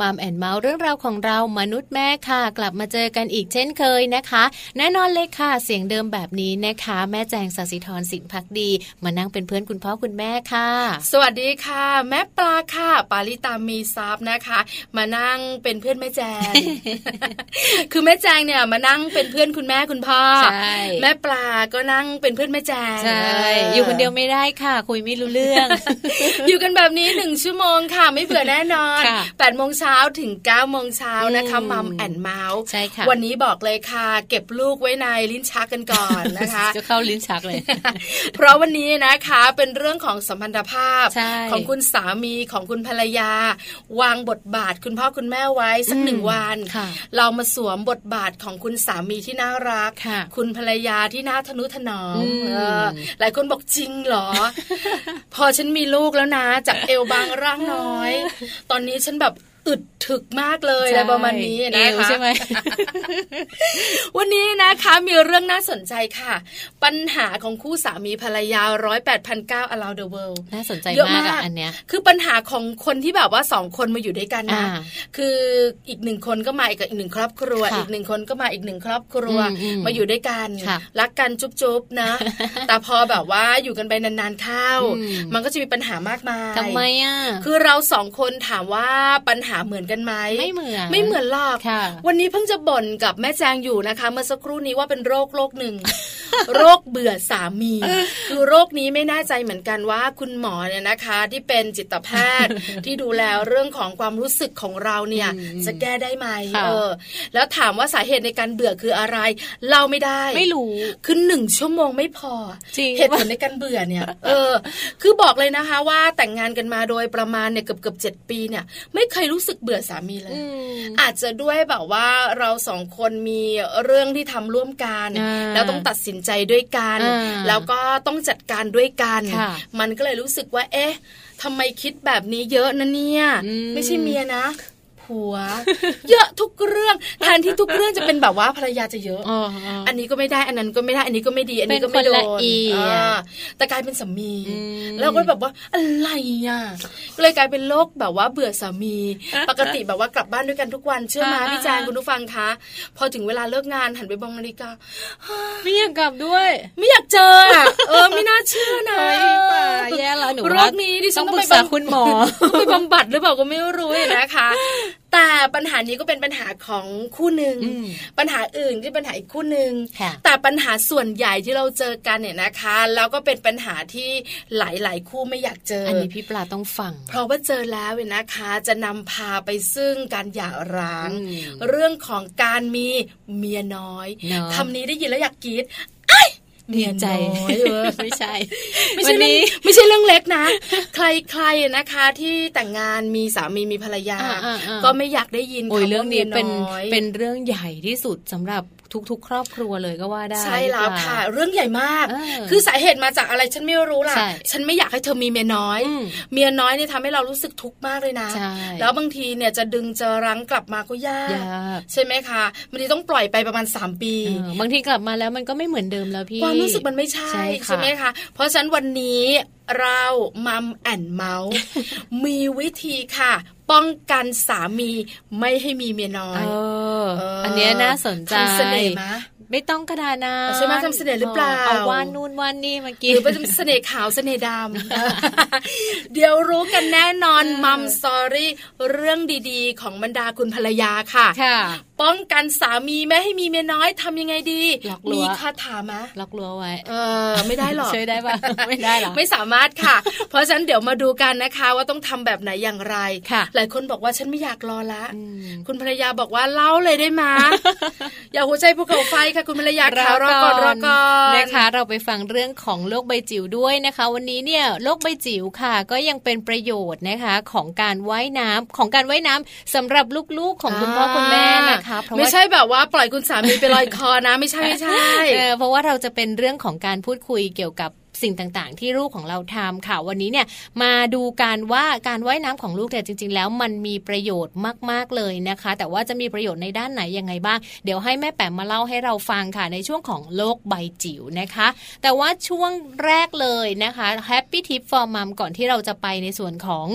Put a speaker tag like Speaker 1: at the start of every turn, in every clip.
Speaker 1: มัมแอนเมาส์เรื่องราว ของเรามนุษย์แม่ค่ะ กลับมาเจอกันอีกเช่นเคยนะคะ แน่นอนเลยค่ะ เสียงเดิมแบบนี้นะคะ แม่แจงสัสิธรสินพักดี มานั่งเป็นเพื่อนคุณพ่อคุณแม่ค่ะ
Speaker 2: สวัสดีค่ะ แม่ปลาค่ะ ปาลิตามีซับนะคะ มานั่งเป็นเพื่อนแม่แจง คือแม่แจงเนี่ยมานั่งเป็นเพื่อนคุณแม่คุณพ่อแม่ปลาก็นั่งเป็นเพื่อนแม่แจง
Speaker 1: ใช่อยู่คนเดียวไม่ได้ค่ะ คุยไม่รู้เรื่อง
Speaker 2: อยู่กันแบบนี้หนึ่งชั่วโมงค่ะ ไม่เบื่อแน่นอนแปดโมงเช้าถึง9ก้าโมงเช้านะคะมัมแอนเมาส์
Speaker 1: ใช่ค่ะ
Speaker 2: วันนี้บอกเลยค่ะ เก็บลูกไว้ในลิ้นชักกันก่อนนะคะ
Speaker 1: จะเข้าลิ้นชักเลย
Speaker 2: เพราะวันนี้นะคะเป็นเรื่องของสัมพันธภาพของคุณสามีของคุณภรรยา วางบทบาทคุณพ่อคุณแม่ไว้สักหนึ่งวันเรามาสวมบทบาทของคุณสามีที่น่ารัก คุณภรรยาที่น่าทนุถนอมหลายคนบอกจริงเหรอ พอฉันมีลูกแล้วนะ จากเอวบางร่างน้อย ตอนนี้ฉันแบบอึดถึกมากเลยอะไรประมาณนี้นะคะ
Speaker 1: ใช่ไหม
Speaker 2: วันนี้นะคะมีเรื่องน่าสนใจค่ะ ปัญหาของคู่สามีภรรยาร้อยแปดพันเก้า around the world
Speaker 1: น่าสนใจมากอันเนี้ย
Speaker 2: คือปัญหาของคนที่แบบว่าสองคนมาอยู่ด้วยกันนะคืออีกหนึ่งคนก็มาอีกอีกหนึ่งครอบครัว อีกหนึ่งคนก็มาอีกหนึ่งครอบครัวมาอยู่ด้วยกัน รักกันจุ๊บๆนะ แต่พอแบบว่าอยู่กันไปนานๆเข้า มันก็จะมีปัญหามากมาย
Speaker 1: ทำไมอะ
Speaker 2: คือเราสองคนถามว่าปัญหาเหมือนกันไหม
Speaker 1: ไม่เหมือน
Speaker 2: ไม่เหมือนหรอกวันนี้เพิ่งจะบ่นกับแม่แจงอยู่นะคะ เมื่อสักครู่นี้ว่าเป็นโรคโรคหนึ่งโรคเบื่อสามี คือโรคนี้ไม่แน่ใจเหมือนกันว่าคุณหมอเนี่ยนะคะ ที่เป็นจิตแพทย์ที่ดูแลเรื่องของความรู้สึกของเราเนี่ยจะแก้ได้ไหมเออ แล้วถามว่าสาเหตุในการเบื่อคืออะไร เราไม่ได้
Speaker 1: ไม่รู้
Speaker 2: คือหนึ่งชั่วโมงไม่พอเหตุผลในการเบื่อเนี่ย เออ คือบอกเลยนะคะว่าแต่งงานกันมาโดยประมาณเนี่ยเกือบเกือบเจ็ดปีเนี่ย ไม่เคยรู้สึกเบื่อสามีเลย อาจจะด้วยแบบว่าเราสองคนมีเรื่องที่ทำร่วมกัน แล้วต้องตัดสินใจด้วยกัน แล้วก็ต้องจัดการด้วยกัน มันก็เลยรู้สึกว่า เอ๊ะทำไมคิดแบบนี้เยอะนะเนี่ย ไม่ใช่เมียนะ ผัว เยอะทุกเรื่องแทนที่ทุกเรื่องจะเป็นแบบว่าภรรยาจะเยอะอันนี้ก็ไม่ได้อันนั้นก็ไม่ได้อันนี้ก็ไม่ดี อันนี้ก็ไม่โดนแต่กลายเป็นสามี แล้วก็แบบว่าอะไรอะเลยกลายเป็นโรคแบบว่าเบื่อสามี ปกติแบบว่ากลับบ้านด้วยกันทุกวันเชื่อมาพี่แจงคุณผู้ฟังคะพอถึงเวลาเลิกงานหันไปบองนาฬิกา
Speaker 1: ไม่อยากกลับด้วย
Speaker 2: ไม่อยากเจอเออไม่น่าเชื่อนะ
Speaker 1: แย่แล้วหนู
Speaker 2: โรคนี้ดิฉัน
Speaker 1: ต้องไปปรึกษาคุณหมอ
Speaker 2: ไปบำบัดหรือเปล่าก็ไม่รู้นะคะแต่ปัญหานี้ก็เป็นปัญหาของคู่หนึ่งปัญหาอื่นที่ปัญหาอีกคู่หนึ่งแต่ปัญหาส่วนใหญ่ที่เราเจอกันเนี่ยนะคะ แล้วก็เป็นปัญหาที่หลายๆ คู่ไม่อยากเจอ
Speaker 1: อันนี้พี่ปลาต้องฟัง
Speaker 2: เพราะว่าเจอแล้วเนี่ยนะคะ จะนำพาไปซึ่งการหย่าร้าง เรื่องของการมีเมียน้อยคำนี้ได้ยินแล้วอยากกรีด
Speaker 1: เมียใจไม่ใช่
Speaker 2: ไม่ใช่นี้ไม่ใช่เรื่องเล็กนะ ใครๆนะคะที่แต่งงานมีสามีมีภรรยา ก็ไม่อยากได้ยินคำว่า
Speaker 1: เรื่
Speaker 2: องนี้
Speaker 1: เป็นเป็นเรื่องใหญ่ที่สุดสำหรับ ทุก ๆ ครอบครัวเลยก็ว่าได้
Speaker 2: ใช่แล้วค่ะ เรื่องใหญ่มาก คือสาเหตุมาจากอะไรฉันไม่รู้ล่ะ ฉันไม่อยากให้เธอมีเมียน้อย เมียน้อยเนี่ยทำให้เรารู้สึกทุกข์มากเลยนะ แล้วบางทีเนี่ยจะดึงจะรั้งกลับมาก็ยาก ใช่ไหมคะบางทีต้องปล่อยไปประมาณ 3 ปี
Speaker 1: บางทีกลับมาแล้วมันก็ไม่เหมือนเดิมแล้วพี่
Speaker 2: ความรู้สึกมันไม่ใช่ใช่ไหมคะเพราะฉะนั้นวันนี้เรามัมแอนเมาส์มีวิธีค่ะ ป้องกันสามีไม่ให้มีเมียน้อย
Speaker 1: อั นนี้น่าสนใจ
Speaker 2: เสน่ห์ม
Speaker 1: ไม่ต้องกระดานา
Speaker 2: ใช่ไหมทำเสน่ห์หรือเปล่า
Speaker 1: เอาวานนู่นวานนี่มากิ
Speaker 2: นหรือเป็นเสน่ห์ขาวเสน่ห์ดำเดี๋ยวรู้กันแน่นอนมัมสอรี่เรื่องดีๆ ของบรรดาคุณภรรยาค่ะ
Speaker 1: ค่ะ
Speaker 2: ป้องกันสามีไม่ให้มีเมียน้อยทำยังไงดี มีคาถามะ
Speaker 1: ล็อกลัวไว้
Speaker 2: เออ ไม่ได้หรอก
Speaker 1: ช่วยได้ปะไม่ได้หรอ
Speaker 2: ไม่สามารถค่ะ เพราะฉะนั้นเดี๋ยวมาดูกันนะคะ ว่าต้องทำแบบไหนอย่างไร หลายคนบอกว่าฉันไม่อยากรอละ คุณภรรยาบอกว่าเล่าเลยได้มาอย่าหัวใจภูเขาไฟค่ะ คุณภรรยาขารอก่อนรอก่อน
Speaker 1: นะคะ เราไปฟังเรื่องของโลกใบจิ๋วด้วยนะคะ วันนี้เนี่ยโลกใบจิ๋วค่ะ ก็ยังเป็นประโยชน์นะคะของการว่ายน้ำของการว่ายน้ำสำหรับลูกๆของคุณพ่อคุณแม่นะคะ
Speaker 2: เพราะไม่ใช่แบบว่าปล่อยคุณสามีไปลอยคอนะ ไม่ใช่ไม่ใช่
Speaker 1: เพราะว่าเราจะเป็นเรื่องของการพูดคุยเกี่ยวกับสิ่งต่างๆ ที่ลูกของเราทำค่ะวันนี้เนี่ยมาดูการว่าการว่ายน้ำของลูกแต่จริง ๆ แล้วมันมีประโยชน์มากๆเลยนะคะ แต่ว่าจะมีประโยชน์ในด้านไหนยังไงบ้าง เดี๋ยวให้แม่แปมมาเล่าให้เราฟังค่ะในช่วงของโลกใบจิ๋วนะคะ แต่ว่าช่วงแรกเลยนะคะ Happy Tip for Mom ก่อนที่เราจะไปในส่วนของ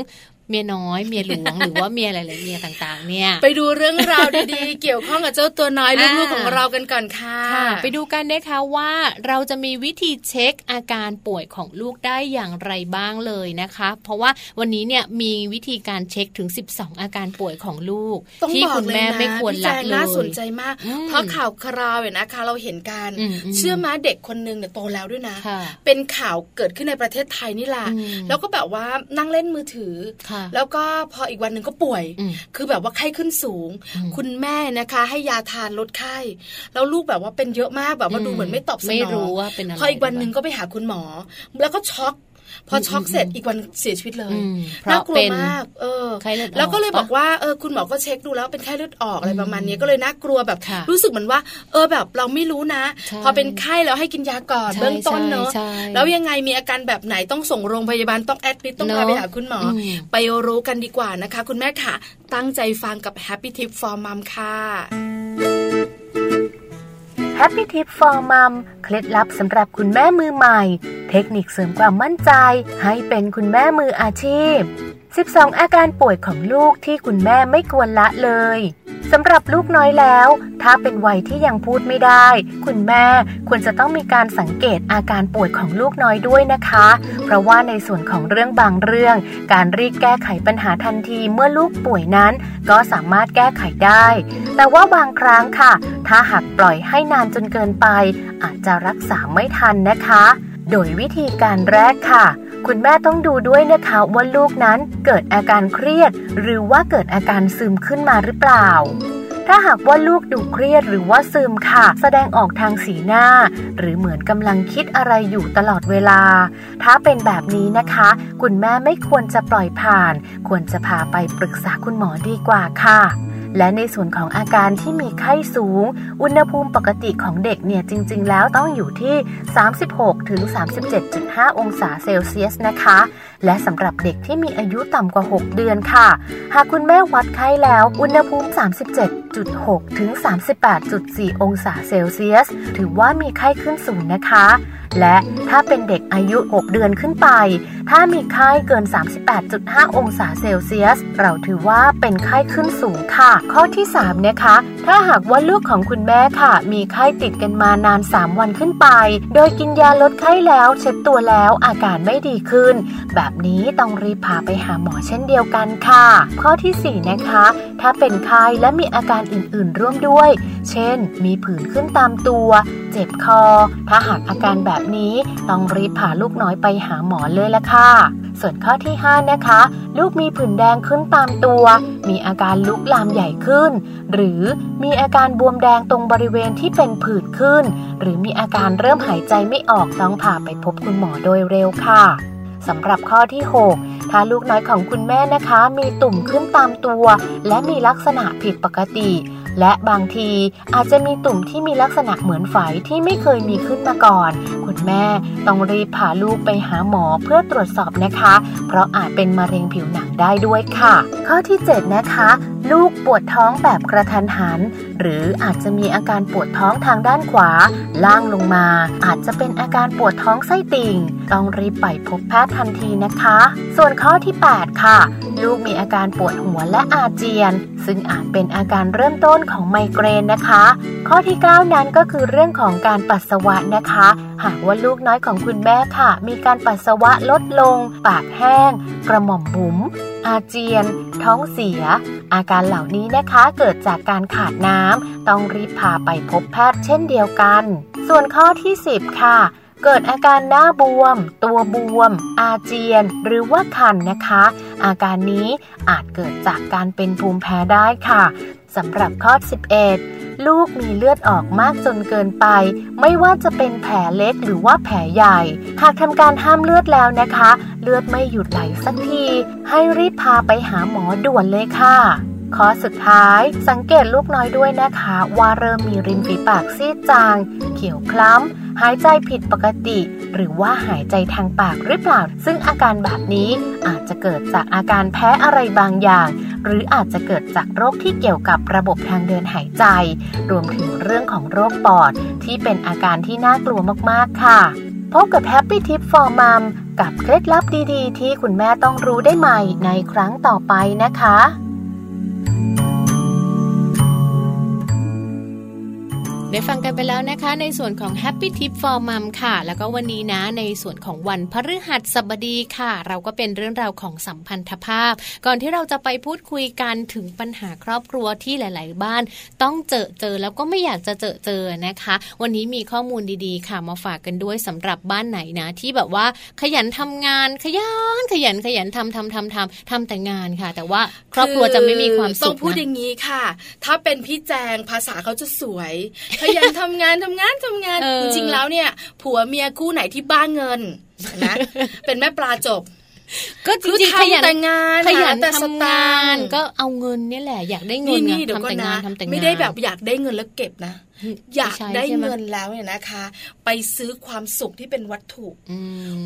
Speaker 1: เมียน้อยเมียหลวงหรือว่าเมียหลายๆเมียต่างๆ เนี่ย
Speaker 2: ไปดูเรื่องราวดีๆ เกี่ยวข้องกับเจ้าตัวน้อยลูกๆของเรากันก่อนค่ะ
Speaker 1: ไปดูกันนะคะว่าเราจะมีวิธีเช็คอาการป่วยของลูกได้อย่างไรบ้างเลยนะคะ เพราะว่าวันนี้เนี่ยมีวิธีการเช็คถึง 12 อาการป่วยของลูก ที่คุณแม่ไม่ควรละเลย
Speaker 2: น่าสนใจมาก เพราะข่าวคราวเนี่ยนะคะ เราเห็นการเชื่อมาเด็กคนนึงเนี่ยโตแล้วด้วยนะ เป็นข่าวเกิดขึ้นในประเทศไทยนี่แหละแล้วก็แบบว่านั่งเล่นมือถือแล้วก็พออีกวันหนึ่งก็ป่วย คือแบบว่าไข้ขึ้นสูง คุณแม่นะคะ ให้ยาทานลดไข้ แล้วลูกแบบว่าเป็นเยอะมากแบบว่าดูเหมือนไม่ตอบสนอง
Speaker 1: ไม่รู้ว่าเป็นอะไร
Speaker 2: พออีกวันหนึ่งก็ไปหาคุณหมอ แล้วก็ช็อก พอช็อกเสร็จอีกวันเสียชีวิตเลยน่ากลัวมากเออแล้วก็เลยบอกว่าเออคุณหมอก็เช็คดูแล้วเป็นไข้เลือดออกอะไรประมาณนี้ก็เลยน่ากลัวแบบรู้สึกเหมือนว่า เออแบบเราไม่รู้นะ พอเป็นไข้แล้วให้กินยาก่อนเบื้องต้นเนอะแล้วยังไงมีอาการแบบไหนต้องส่งโรงพยาบาลต้องแอดมิดต้องพาไปหาคุณหมอ ไปรู้กันดีกว่านะคะ คุณแม่ค่ะ ตั้งใจฟังกับ Happy Tip for Mom ค่ะ
Speaker 3: Happy Tip for Mom เคล็ดลับสำหรับคุณแม่มือใหม่ เทคนิคเสริมความมั่นใจ ให้เป็นคุณแม่มืออาชีพ 12 อาการป่วยของลูกที่คุณแม่ไม่ควรละเลยสำหรับลูกน้อยแล้ว ถ้าเป็นวัยที่ยังพูดไม่ได้ คุณแม่ควรจะต้องมีการสังเกตอาการป่วยของลูกน้อยด้วยนะคะ เพราะว่าในส่วนของเรื่องบางเรื่อง การรีบแก้ไขปัญหาทันทีเมื่อลูกป่วยนั้น ก็สามารถแก้ไขได้ แต่ว่าบางครั้งค่ะ ถ้าหากปล่อยให้นานจนเกินไป อาจจะรักษาไม่ทันนะคะ โดยวิธีการแรกค่ะ คุณแม่ต้องดูด้วยนะคะว่าลูกนั้นเกิดอาการเครียด หรือว่าเกิดอาการซึมขึ้นมาหรือเปล่า ถ้าหากว่าลูกดูเครียดหรือว่าซึมค่ะ แสดงออกทางสีหน้า หรือเหมือนกำลังคิดอะไรอยู่ตลอดเวลา ถ้าเป็นแบบนี้นะคะ คุณแม่ไม่ควรจะปล่อยผ่าน ควรจะพาไปปรึกษาคุณหมอดีกว่าค่ะ และในส่วนของอาการที่มีไข้สูง อุณหภูมิปกติของเด็กเนี่ยจริง ๆ แล้วต้องอยู่ที่ 36ถึง37.5 องศาเซลเซียสนะคะ และสำหรับเด็กที่มีอายุต่ำกว่า 6 เดือนค่ะ หากคุณแม่วัดไข้แล้ว อุณหภูมิ 37.6 ถึง 38.4 องศาเซลเซียส ถือว่ามีไข้ขึ้นสูงนะคะ และถ้าเป็นเด็กอายุ 6 เดือนขึ้นไป ถ้ามีไข้เกิน 38.5 องศาเซลเซียส เราถือว่าเป็นไข้ขึ้นสูงค่ะ ข้อที่ 3 นะคะ ถ้าหากว่าลูกของคุณแม่ค่ะ มีไข้ติดกันมานาน 3 วันขึ้นไป โดยกินยาลดไข้แล้วเช็ดตัวแล้วอาการไม่ดีขึ้น แบบนี้ต้องรีบพาไปหาหมอเช่นเดียวกันค่ะ ข้อที่ 4 นะคะ ถ้าเป็นไข้และมีอาการอื่นๆร่วมด้วย เช่น มีผื่นขึ้นตามตัว เจ็บคอ ถ้าหากอาการแบบแบบนี้ต้องรีบพาลูกน้อยไปหาหมอเลยละค่ะ ส่วนข้อที่ 5 นะคะ ลูกมีผื่นแดงขึ้นตามตัว มีอาการลุกลามใหญ่ขึ้น หรือมีอาการบวมแดงตรงบริเวณที่เป็นผื่นขึ้น หรือมีอาการเริ่มหายใจไม่ออกต้องพาไปพบคุณหมอโดยเร็วค่ะ สำหรับข้อที่ 6 ถ้าลูกน้อยของคุณแม่นะคะ มีตุ่มขึ้นตามตัว และมีลักษณะผิดปกติ และบางทีอาจจะมีตุ่มที่มีลักษณะเหมือนไฝที่ไม่เคยมีขึ้นมาก่อน คุณแม่ต้องรีบพาลูกไปหาหมอเพื่อตรวจสอบนะคะ เพราะอาจเป็นมะเร็งผิวหนังได้ด้วยค่ะ ข้อที่ 7 นะคะ ลูกปวดท้องแบบกระทันหัน หรืออาจจะมีอาการปวดท้องทางด้านขวา ล่างลงมา อาจจะเป็นอาการปวดท้องไส้ติ่ง ต้องรีบไปพบแพทย์ทันทีนะคะ ส่วนข้อที่ 8 ค่ะ ลูกมีอาการปวดหัวและอาเจียน ซึ่งอาจเป็นอาการเริ่มต้นนของไมเกรนนะคะ ข้อที่ 9 นั้นก็คือเรื่องของการปัสสาวะนะคะ หากว่าลูกน้อยของคุณแม่ค่ะ มีการปัสสาวะลดลง ปากแห้ง กระหม่อมบุ๋มอาเจียน ท้องเสีย อาการเหล่านี้นะคะเกิดจากการขาดน้ำต้องรีบพาไปพบแพทย์เช่นเดียวกัน ส่วนข้อที่ 10 ค่ะเกิดอาการหน้าบวม ตัวบวม อาเจียน หรือว่าคันนะคะ อาการนี้อาจเกิดจากการเป็นภูมิแพ้ได้ค่ะ สำหรับข้อ 11 ลูกมีเลือดออกมากจนเกินไป ไม่ว่าจะเป็นแผลเล็กหรือว่าแผลใหญ่ หากทำการห้ามเลือดแล้วนะคะ เลือดไม่หยุดไหลสักที ให้รีบพาไปหาหมอด่วนเลยค่ะข้อสุดท้ายสังเกตลูกน้อยด้วยนะคะ ว่าเริ่มมีริมฝีปากซีดจาง เขียวคล้ำ หายใจผิดปกติ หรือว่าหายใจทางปากหรือเปล่า ซึ่งอาการแบบนี้อาจจะเกิดจากอาการแพ้อะไรบางอย่าง หรืออาจจะเกิดจากโรคที่เกี่ยวกับระบบทางเดินหายใจ รวมถึงเรื่องของโรคปอด ที่เป็นอาการที่น่ากลัวมากๆค่ะพบกับ Happy Tip for Mom กับเคล็ดลับดีๆ ที่คุณแม่ต้องรู้ได้ใหม่ในครั้งต่อไปนะคะ
Speaker 1: ได้ฟังกันไปแล้วนะคะ ในส่วนของ Happy Tip for Mom ค่ะ แล้วก็วันนี้นะในส่วนของวันพฤหัสบดีค่ะ เราก็เป็นเรื่องราวของสัมพันธภาพ ก่อนที่เราจะไปพูดคุยกันถึงปัญหาครอบครัวที่หลาย ๆ บ้าน ต้องเจอเจอแล้วก็ไม่อยากจะเจอเจอนะคะ วันนี้มีข้อมูลดีๆ ค่ะมาฝากกันด้วยสำหรับบ้านไหนนะ ที่แบบว่าขยันทำงานขยันขยันขยันทำทำทำทำทำแต่งานค่ะ แต่ว่าครอบครัวจะไม่มีความสุข
Speaker 2: ต้องพูดอย่างนี้ค่ะ ถ้าเป็นพี่แจงภาษาเขาจะสวยขยันทำงานทำงานทำงานจริงๆแล้วเนี่ย ผัวเมียคู่ไหนที่บ้าเงินนะเป็นแม่ปลาจบ
Speaker 1: ก็จริงๆขยัน
Speaker 2: แต่งงาน
Speaker 1: ขยันทำงานก็เอาเงินนี่แหละอยากได้เงินทำแต่งงานทำแต่งงาน
Speaker 2: ไม่ได้แบบอยากได้เงินแล้วเก็บนะ อยากได้เงินแล้วเนี่ยนะคะ ไปซื้อความสุขที่เป็นวัตถุ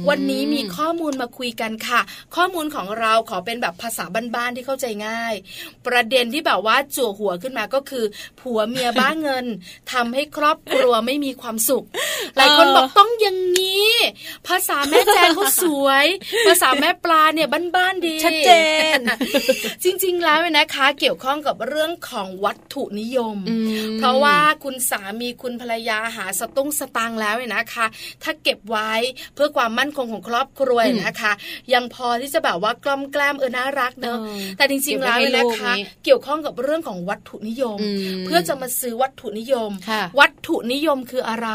Speaker 2: วันนี้มีข้อมูลมาคุยกันค่ะ ข้อมูลของเราขอเป็นแบบภาษาบ้านๆที่เข้าใจง่าย ประเด็นที่แบบว่าจั่วหัวขึ้นมาก็คือ ผัวเมียบ้าเงินทำให้ครอบครัวไม่มีความสุข หลายคนบอกต้องอย่างนี้ ภาษาแม่แจงเขาสวย ภาษาแม่ปลาเนี่ยบ้านๆดี
Speaker 1: ชัดเจน
Speaker 2: จริง ๆ แล้วนะคะ เกี่ยวข้องกับเรื่องของวัตถุนิยม เพราะว่าคุณสามีคุณภรรยาหาสตุ้งสตางค์แล้วเนี่ยนะคะ ถ้าเก็บไว้เพื่อความมั่นคงของครอบครัวนะคะ ยังพอที่จะแบบว่ากล้อมแกล้มเออน่ารักเนอะแต่จริงๆแล้วนะคะ เกี่ยวข้องกับเรื่องของวัตถุนิยม เพื่อจะมาซื้อวัตถุนิยม วัตถุนิยมคืออะไร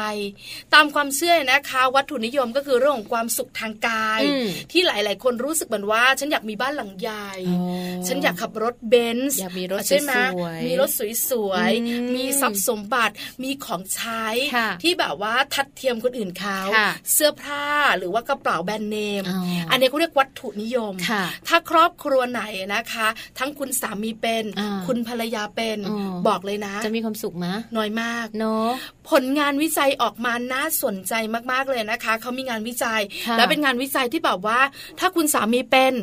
Speaker 2: ตามความเชื่อนะคะ วัตถุนิยมก็คือเรื่องของความสุขทางกาย ที่หลาย ๆ คนรู้สึกเหมือนว่า ฉันอยากมีบ้านหลังใหญ่ฉันอยากขับรถเบนซ์
Speaker 1: อยากมีรถ
Speaker 2: ใช่ไหมมีรถสวยๆมีทรัพย์สมบัติมีของใช้ที่แบบว่าทัดเทียมคนอื่นเขาเสื้อผ้าหรือว่ากระเป๋าแบรนด์เนม อันนี้เขาเรียกวัตถุนิยม ถ้าครอบครัวไหนนะคะ ทั้งคุณสามีเป็น คุณภรรยาเป็นบอกเลยนะ
Speaker 1: จะมีความสุขไหม
Speaker 2: น้อยมาก
Speaker 1: เนาะ
Speaker 2: ผลงานวิจัยออกมาน่าสนใจมากๆเลยนะคะเขามีงานวิจัย แล้วเป็นงานวิจัยที่แบบว่า ถ้าคุณสามีเป็น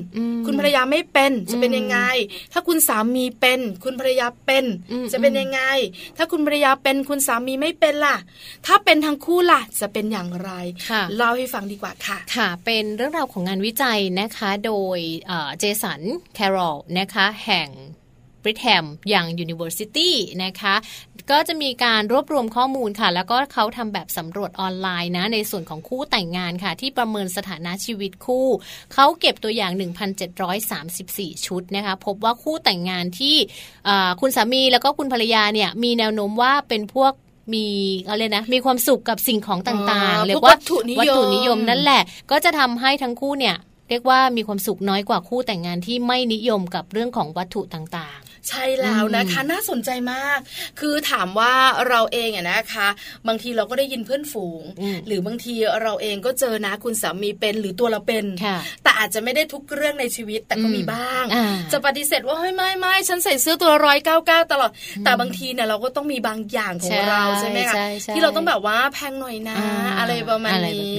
Speaker 2: คุณภรรยาไม่เป็นจะเป็นยังไง ถ้าคุณสามีเป็น คุณภรรยาเป็น จะเป็นยังไง ถ้าคุณภรรยาเป็นคุณสามีไม่เป็นล่ะ ถ้าเป็นทั้งคู่ล่ะ จะเป็นอย่างไรเล่าให้ฟังดีกว่าค่ะ
Speaker 1: ค่ะ เป็นเรื่องราวของงานวิจัยนะคะ โดยเจสันแคโรลนะคะ แห่ง บริแฮมอย่าง University นะคะ ก็จะมีการรวบรวมข้อมูลค่ะ แล้วก็เขาทำแบบสำรวจออนไลน์นะ ในส่วนของคู่แต่งงานค่ะ ที่ประเมินสถานะชีวิตคู่ เขาเก็บตัวอย่าง 1,734 ชุดนะคะ พบว่าคู่แต่งงานที่คุณสามีแล้วก็คุณภรรยาเนี่ย มีแนวโน้มว่าเป็นพวกมีอะไรนะมีความสุขกับสิ่งของต่างๆเรียกว่าวัตถุนิยมนั่นแหละ ก็จะทำให้ทั้งคู่เนี่ยเรียกว่ามีความสุขน้อยกว่าคู่แต่งงานที่ไม่นิยมกับเรื่องของวัตถุต่าง
Speaker 2: ใช่แล้วนะคะน่าสนใจมาก คือถามว่าเราเองอะนะคะ บางทีเราก็ได้ยินเพื่อนฝูง หรือบางทีเราเองก็เจอนะคุณสามีเป็นหรือตัวเราเป็น แต่อาจจะไม่ได้ทุกเรื่องในชีวิตแต่ก็มีบ้าง จะปฏิเสธว่าเฮ้ยไม่ไม่ฉันใส่เสื้อตัวร้อยเก้าเก้าตลอด แต่บางทีเนี่ยเราก็ต้องมีบางอย่างของเราใช่ไหมคะที่เราต้องแบบว่าแพงหน่อยนะ อะไรประมาณนี้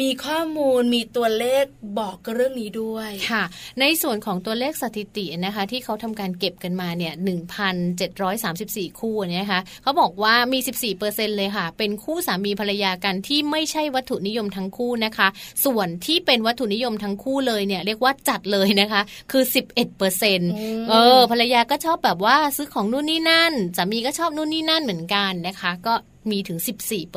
Speaker 2: มีข้อมูลมีตัวเลขบอกเรื่องนี้ด้วย
Speaker 1: ค่ะ ในส่วนของตัวเลขสถิตินะคะ ที่เขาทำการเก็บกันมาเนี่ย1,734 คู่เนี่ยนะคะเขาบอกว่ามี 14เปอร์เซ็นเลยค่ะ เป็นคู่สามีภรรยากันที่ไม่ใช่วัตถุนิยมทั้งคู่นะคะ ส่วนที่เป็นวัตถุนิยมทั้งคู่เลยเนี่ยเรียกว่าจัดเลยนะคะ คือ 11เปอร์เซ็นต์เออภรรยาก็ชอบแบบว่าซื้อของนู่นนี่นั่นสามีก็ชอบนู่นนี่นั่นเหมือนกันนะคะ ก็มีถึง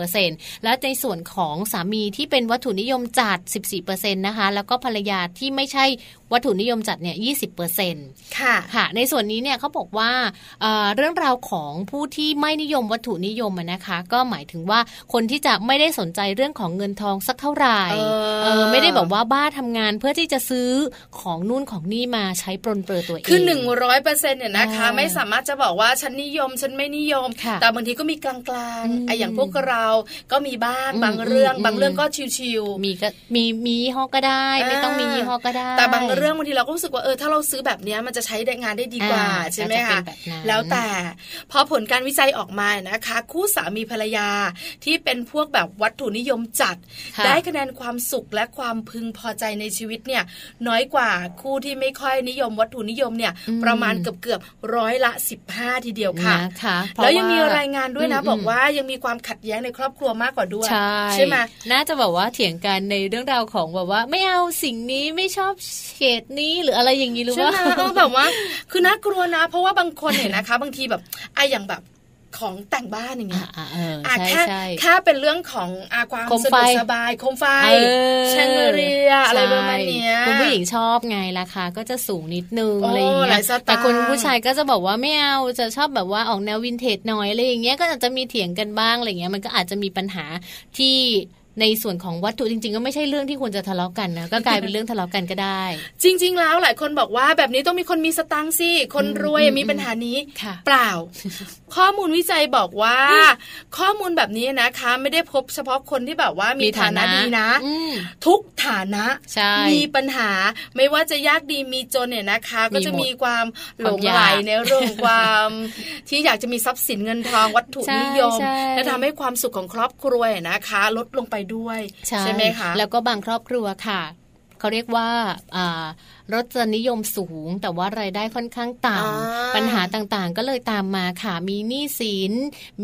Speaker 1: 14%แล้วในส่วนของสามีที่เป็นวัตถุนิยมจัด 14%นะคะ แล้วก็ภรรยาที่ไม่ใช่ วัตถุนิยมจัดเนี่ย20%
Speaker 2: ค่ะ
Speaker 1: ค่ะ ในส่วนนี้เนี่ยเขาบอกว่าเเรื่องราวของผู้ที่ไม่นิยมวัตถุนิยมนะคะ ก็หมายถึงว่าคนที่จะไม่ได้สนใจเรื่องของเงินทองสักเท่าไหร่เออไม่ได้แบบว่าบ้าทำงานเพื่อที่จะซื้อของนู่นของนี่มาใช้ปรนเปรอตัวเอง
Speaker 2: คือหนึ่งร้อยเปอร์เซ็นต์เนี่ยนะคะ ไม่สามารถจะบอกว่าฉันนิยมฉันไม่นิยม แต่บางทีก็มีกลางไอ้อย่างพวกเราก็มีบ้างบางเรื่อง บางเรื่องก็ชิว
Speaker 1: ๆมีก็มีมียี่ห้อก็ได้ ไม่ต้องมียี่ห้อก็ได้
Speaker 2: แต่บางเรื่องบางทีเราก็รู้สึกว่าเออถ้าเราซื้อแบบนี้มันจะใช้ได้งานได้ดีกว่าใช่ไหมคะแล้วแต่พอผลการวิจัยออกมานะคะ คู่สามีภรรยาที่เป็นพวกแบบวัตถุนิยมจัด ได้คะแนนความสุขและความพึงพอใจในชีวิตเนี่ยน้อยกว่าคู่ที่ไม่ค่อยนิยมวัตถุนิยมเนี่ยประมาณเกือบเกือบร้อยละ 15 ทีเดียวค่ะแล้วยังมีรายงานด้วยนะ บอกว่ายังมีความขัดแย้งในครอบครัวมากกว่าด้วย ใช่ไหม
Speaker 1: น่าจะแบบว่าเถียงกันในเรื่องราวของแบบว่าไม่เอาสิ่งนี้ไม่ชอบเฉดนี้หรืออะไรอย่างนี้หรือว่า
Speaker 2: แบบว่า คือน่ากลัวนะ เพราะว่าบางคนเห็นนะคะ บางทีแบบไอ้อย่างแบบของแต่งบ้านอย่างเงี้ย
Speaker 1: อ่า
Speaker 2: แค่แค่เป็นเรื่องของอาความสะดวกสบายโคมไฟแชงเรียอะไรประมาณนี้
Speaker 1: คุณผู้หญิงชอบไงราคาก็จะสูงนิดนึงอะไรอย่างเงี้ยแต่คนผู้ชายก็จะบอกว่าไม่เอาจะชอบแบบว่าออกแนววินเทจหน่อยอะไรอย่างเงี้ยก็อาจจะมีเถียงกันบ้างอะไรเงี้ยมันก็อาจจะมีปัญหาที่ ในส่วนของวัตถุจริง ๆ ก็ไม่ใช่เรื่องที่ควรจะทะเลาะกันนะก็กลายเป็นเรื่องทะเลาะกันก็ได้
Speaker 2: จริง ๆ แล้วหลายคนบอกว่าแบบนี้ต้องมีคนมีสตังค์สิคนรวยมีปัญหานี้เปล่า ข้อมูลวิจัยบอกว่า ข้อมูลแบบนี้นะคะ ไม่ได้พบเฉพาะคนที่แบบว่ามีฐานะดีนะทุกฐานะมีปัญหาไม่ว่าจะยากดีมีจนเนี่ยนะคะ ก็จะมีความหลงไหลในเรื่องความที่อยากจะมีทรัพย์สินเงินทองวัตถุนิยมและทำให้ความสุขของครอบครัวนะคะ ลดลงไปด้วยใช่ไหมคะ
Speaker 1: แล้วก็บางครอบครัวค่ะเขาเรียกว่ารสนิยมสูง แต่ว่ารายได้ค่อนข้างต่ำปัญหาต่างๆ ก็เลยตามมาค่ะมีหนี้สิน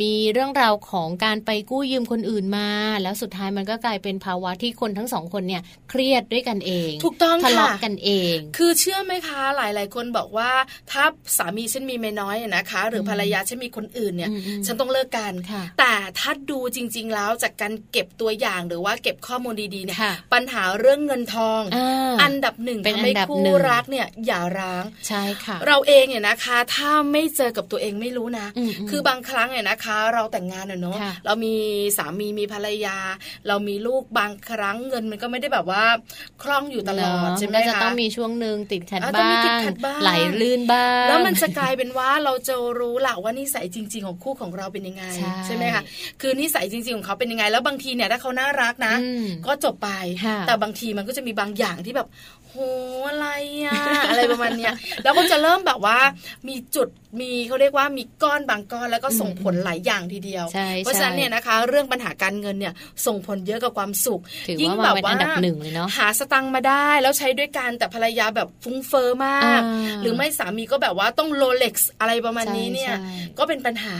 Speaker 1: มีเรื่องราวของการไปกู้ยืมคนอื่นมา แล้วสุดท้ายมันก็กลายเป็นภาวะที่คนทั้งสองคนเนี่ยเครียดด้วยกันเอง
Speaker 2: ถูกต้อง
Speaker 1: ทะเลาะกันเอง
Speaker 2: คือเชื่อไหมคะหลายๆ คนบอกว่าถ้าสามีฉันมีเมียน้อยนะคะ หรือภรรยาฉันมีคนอื่นเนี่ยฉันต้องเลิกกัน แต่ถ้าดูจริง ๆ แล้วจากการเก็บตัวอย่างหรือว่าเก็บข้อมูลดีๆเนี่ยปัญหาเรื่องเงินทอง อันดับหนึ่งทำให้คู่รักเนี่ยอย่าร้าง
Speaker 1: ใช่ค่ะ
Speaker 2: เราเองเนี่ยนะคะ ถ้าไม่เจอกับตัวเองไม่รู้นะ คือบางครั้งเนี่ยนะคะ เราแต่งงานเนาะเรามีสามีมีภรรยา เรามีลูกบางครั้งเงินมันก็ไม่ได้แบบว่าคล่องอยู่ตลอดใช่ไหมคะ
Speaker 1: จะต้องมีช่วงหนึ่งติดขัดบ้างไหลลื่นบ้างแล้
Speaker 2: วมันจะกลายเป็นว่าเราจะรู้แหละว่านิสัยจริง ๆ ของคู่ของเราเป็นยังไงใช่ไหมคะคือนิสัยจริง ๆ ของเขาเป็นยังไง แล้วบางทีเนี่ยถ้าเขาน่ารักนะ ก็จบไป แต่บางทีมันก็จะมีบางอย่างที่แบบโหอะไรอะอะไรประมาณเนี้ยแล้วก็จะเริ่มแบบว่ามีจุดมีเขาเรียกว่ามีก้อนบางก้อนแล้วก็ส่งผลหลายอย่างทีเดียว เพราะฉะนั้นเนี่ยนะคะ เรื่องปัญหาการเงินเนี่ยส่งผลเยอะกับความสุข
Speaker 1: ยิ่งแบบว่าอันดับหนึ่งเลยเนาะ
Speaker 2: หาสตังค์มาได้แล้วใช้ด้วยกันแต่ภรรยาแบบฟุ้งเฟอ้อมาก หรือไม่สามีก็แบบว่าต้องโรเล็กซ์อะไรประมาณนี้เนี่ยก็เป็นปัญหา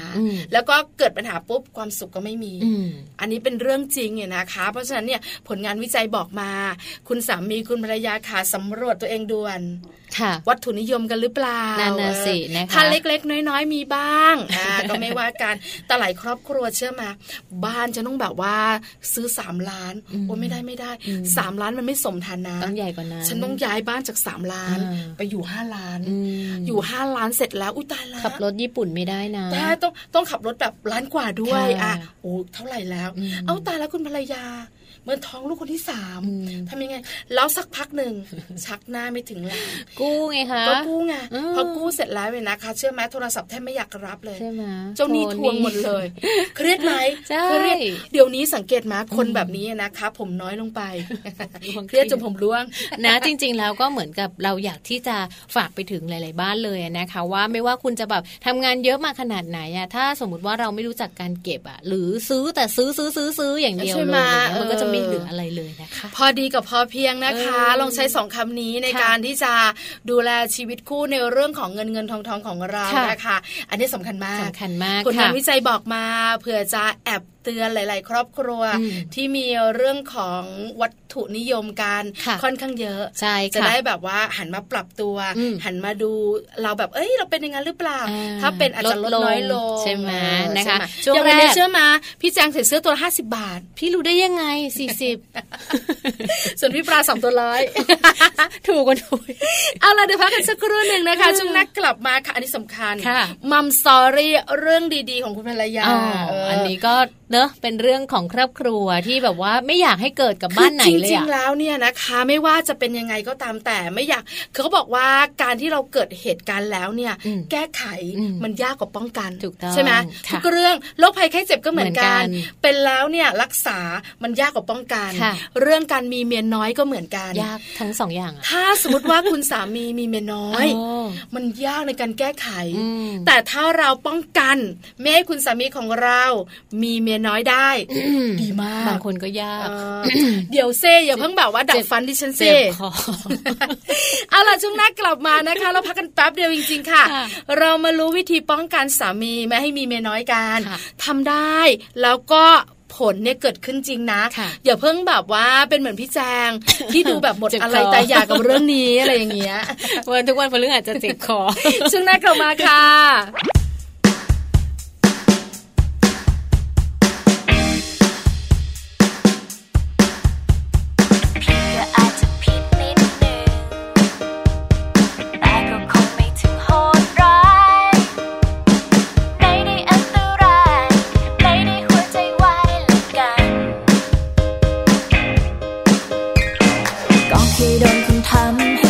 Speaker 2: แล้วก็เกิดปัญหาปุ๊บความสุขก็ไม่มี อันนี้เป็นเรื่องจริงเนี่ยนะคะ เพราะฉะนั้นเนี่ยผลงานวิจัยบอกมา คุณสามีคุณภรรยาค่ะสำรวจตัวเองด่วนวัตถุนิยมกันหรือเปล่า
Speaker 1: นั่นน่ะสินะคะ
Speaker 2: ถ้าเล็กๆ น้อยๆ มีบ้างอ่าก็ไม่ว่ากันแต่หลายครอบครัวเชื่อมา บ้านจะต้องแบบว่าซื้อสามล้านโอ้ไม่ได้ไม่ได้สามล้านมันไม่สมฐานะ
Speaker 1: ต้องใหญ่กว่านั้น
Speaker 2: ฉันต้องย้ายบ้านจากสามล้าน ไปอยู่ห้าล้าน อยู่ห้าล้านเสร็จแล้วอุ้ยตายแล้ว
Speaker 1: ขับรถญี่ปุ่นไม่ได้นะ
Speaker 2: แต่ต้องต้องขับรถแบบล้านกว่าด้วยอะโอ้เท่าไหร่แล้ว เอาตายแล้วคุณภรรยาเมื่อท้องลูกคนที่สามทำยังไง แล้วสักพักหนึ่งชักหน้าไม่ถึงแล้ว
Speaker 1: กู้ไงคะ
Speaker 2: ก็กู้ไงพอกู้เสร็จแล้วเนี่ยนะคะ เชื่อไหมโทรศัพท์แทบไม่อยากรับเลย
Speaker 1: ใช่ไหม
Speaker 2: เจ้านี้ทวงหมดเลย เครียดไหม
Speaker 1: เครียด
Speaker 2: เดี๋ยวนี้สังเกตมาคนแบบนี้นะคะ ผมน้อยลงไปเครียดจนผมร่วง
Speaker 1: นะจริง ๆ แล้วก็เหมือนกับเราอยากที่จะฝากไปถึงหลาย ๆ บ้านเลยนะคะ ว่าไม่ว่าคุณจะแบบทำงานเยอะมาขนาดไหนอะถ้าสมมติว่าเราไม่รู้จักการเก็บอะหรือซื้อแต่ซื้อซื้อซื้อซื้ออย่างเดียวเลยมันก็จะไม่เหลืออะไรเลยนะคะ
Speaker 2: พอดีกับพอเพียงนะคะ ลองใช้สองคำนี้ในการที่จะดูแลชีวิตคู่ในเรื่องของเงินเงินทองทองของเรานะคะ อันนี้สำคัญมาก
Speaker 1: สำคัญมาก
Speaker 2: ผลงานวิจัยบอกมาเผื่อจะแอบเตือนหลาย ๆ ครอบครัวที่มีเรื่องของวัตถุนิยมการค่อนข้างเยอะ
Speaker 1: ใช่
Speaker 2: จะได้แบบว่าหันมาปรับตัว หันมาดูเราแบบเอ้ยเราเป็นยังไงหรือเปล่า ถ้าเป็นอาจจะลดน้อยลง
Speaker 1: ใช่ไหมนะคะ
Speaker 2: ช่วงแรกเชื่อมาพี่แจงใส่เสื้อตัวห้าสิบาท
Speaker 1: พี่รู้ได้ยังไงสี่สิบ
Speaker 2: ส่วนพี่ปลาสองตัวร้อย
Speaker 1: ถูกกว่าถูก
Speaker 2: เอาล่ะเดี๋ยวพักกันสักครู่หนึ่งนะคะช่วงนักกลับมาค่ะอันนี้สำคัญมัมสอรี่เรื่องดีๆ ของคุณภรรยา
Speaker 1: อันนี้ก็เนอะเป็นเรื่องของครอบครัวที่แบบว่าไม่อยากให้เกิดกับบ้านไหนเลย
Speaker 2: จริงๆแล้วเนี่ยนะคะไม่ว่าจะเป็นยังไงก็ตามแต่ไม่อยากคือเขาบอกว่าการที่เราเกิดเหตุการณ์แล้วเนี่ยแก้ไขมันยากกว่าป้องกันใช่ไหมทุกเรื่องโรคภัยไข้เจ็บก็เหมือนกัน เป็นแล้วเนี่ยรักษามันยากกว่าป้องกัน เรื่องการมีเมียน้อยก็เหมือนกัน
Speaker 1: ยากทั้งสองอย่าง
Speaker 2: ถ้าสมมติว่าคุณสามีมีเมียน้อย มันยากในการแก้ไข แต่ถ้าเราป้องกันไม่ให้คุณสามีของเรามีเมียน้อยได้ ดีมาก
Speaker 1: บางคนก็ยาก
Speaker 2: เดี๋ยวเซ่อย่าเพิ่งแบบว่าดับฟันดิฉันเซ่เอาล่ะช่วงหน้ากลับมานะคะ เราพักกันแป๊บเดียวจริงๆค่ะ เรามารู้วิธีป้องกันสามีไม่ให้มีเมียน้อยกันทำได้แล้วก็ผลเนี่ยเกิดขึ้นจริงนะ อย่าเพิ่งแบบว่าเป็นเหมือนพี่แจง ที่ดูแบบหมดอะไรแต่อยากกับเรื่องนี้อะไรอย่างเงี้ย
Speaker 1: วันทุกวันพฤหัสจะเจ็บคอ
Speaker 2: ช่วงหน้ากลับมาค่ะ
Speaker 1: ทำให้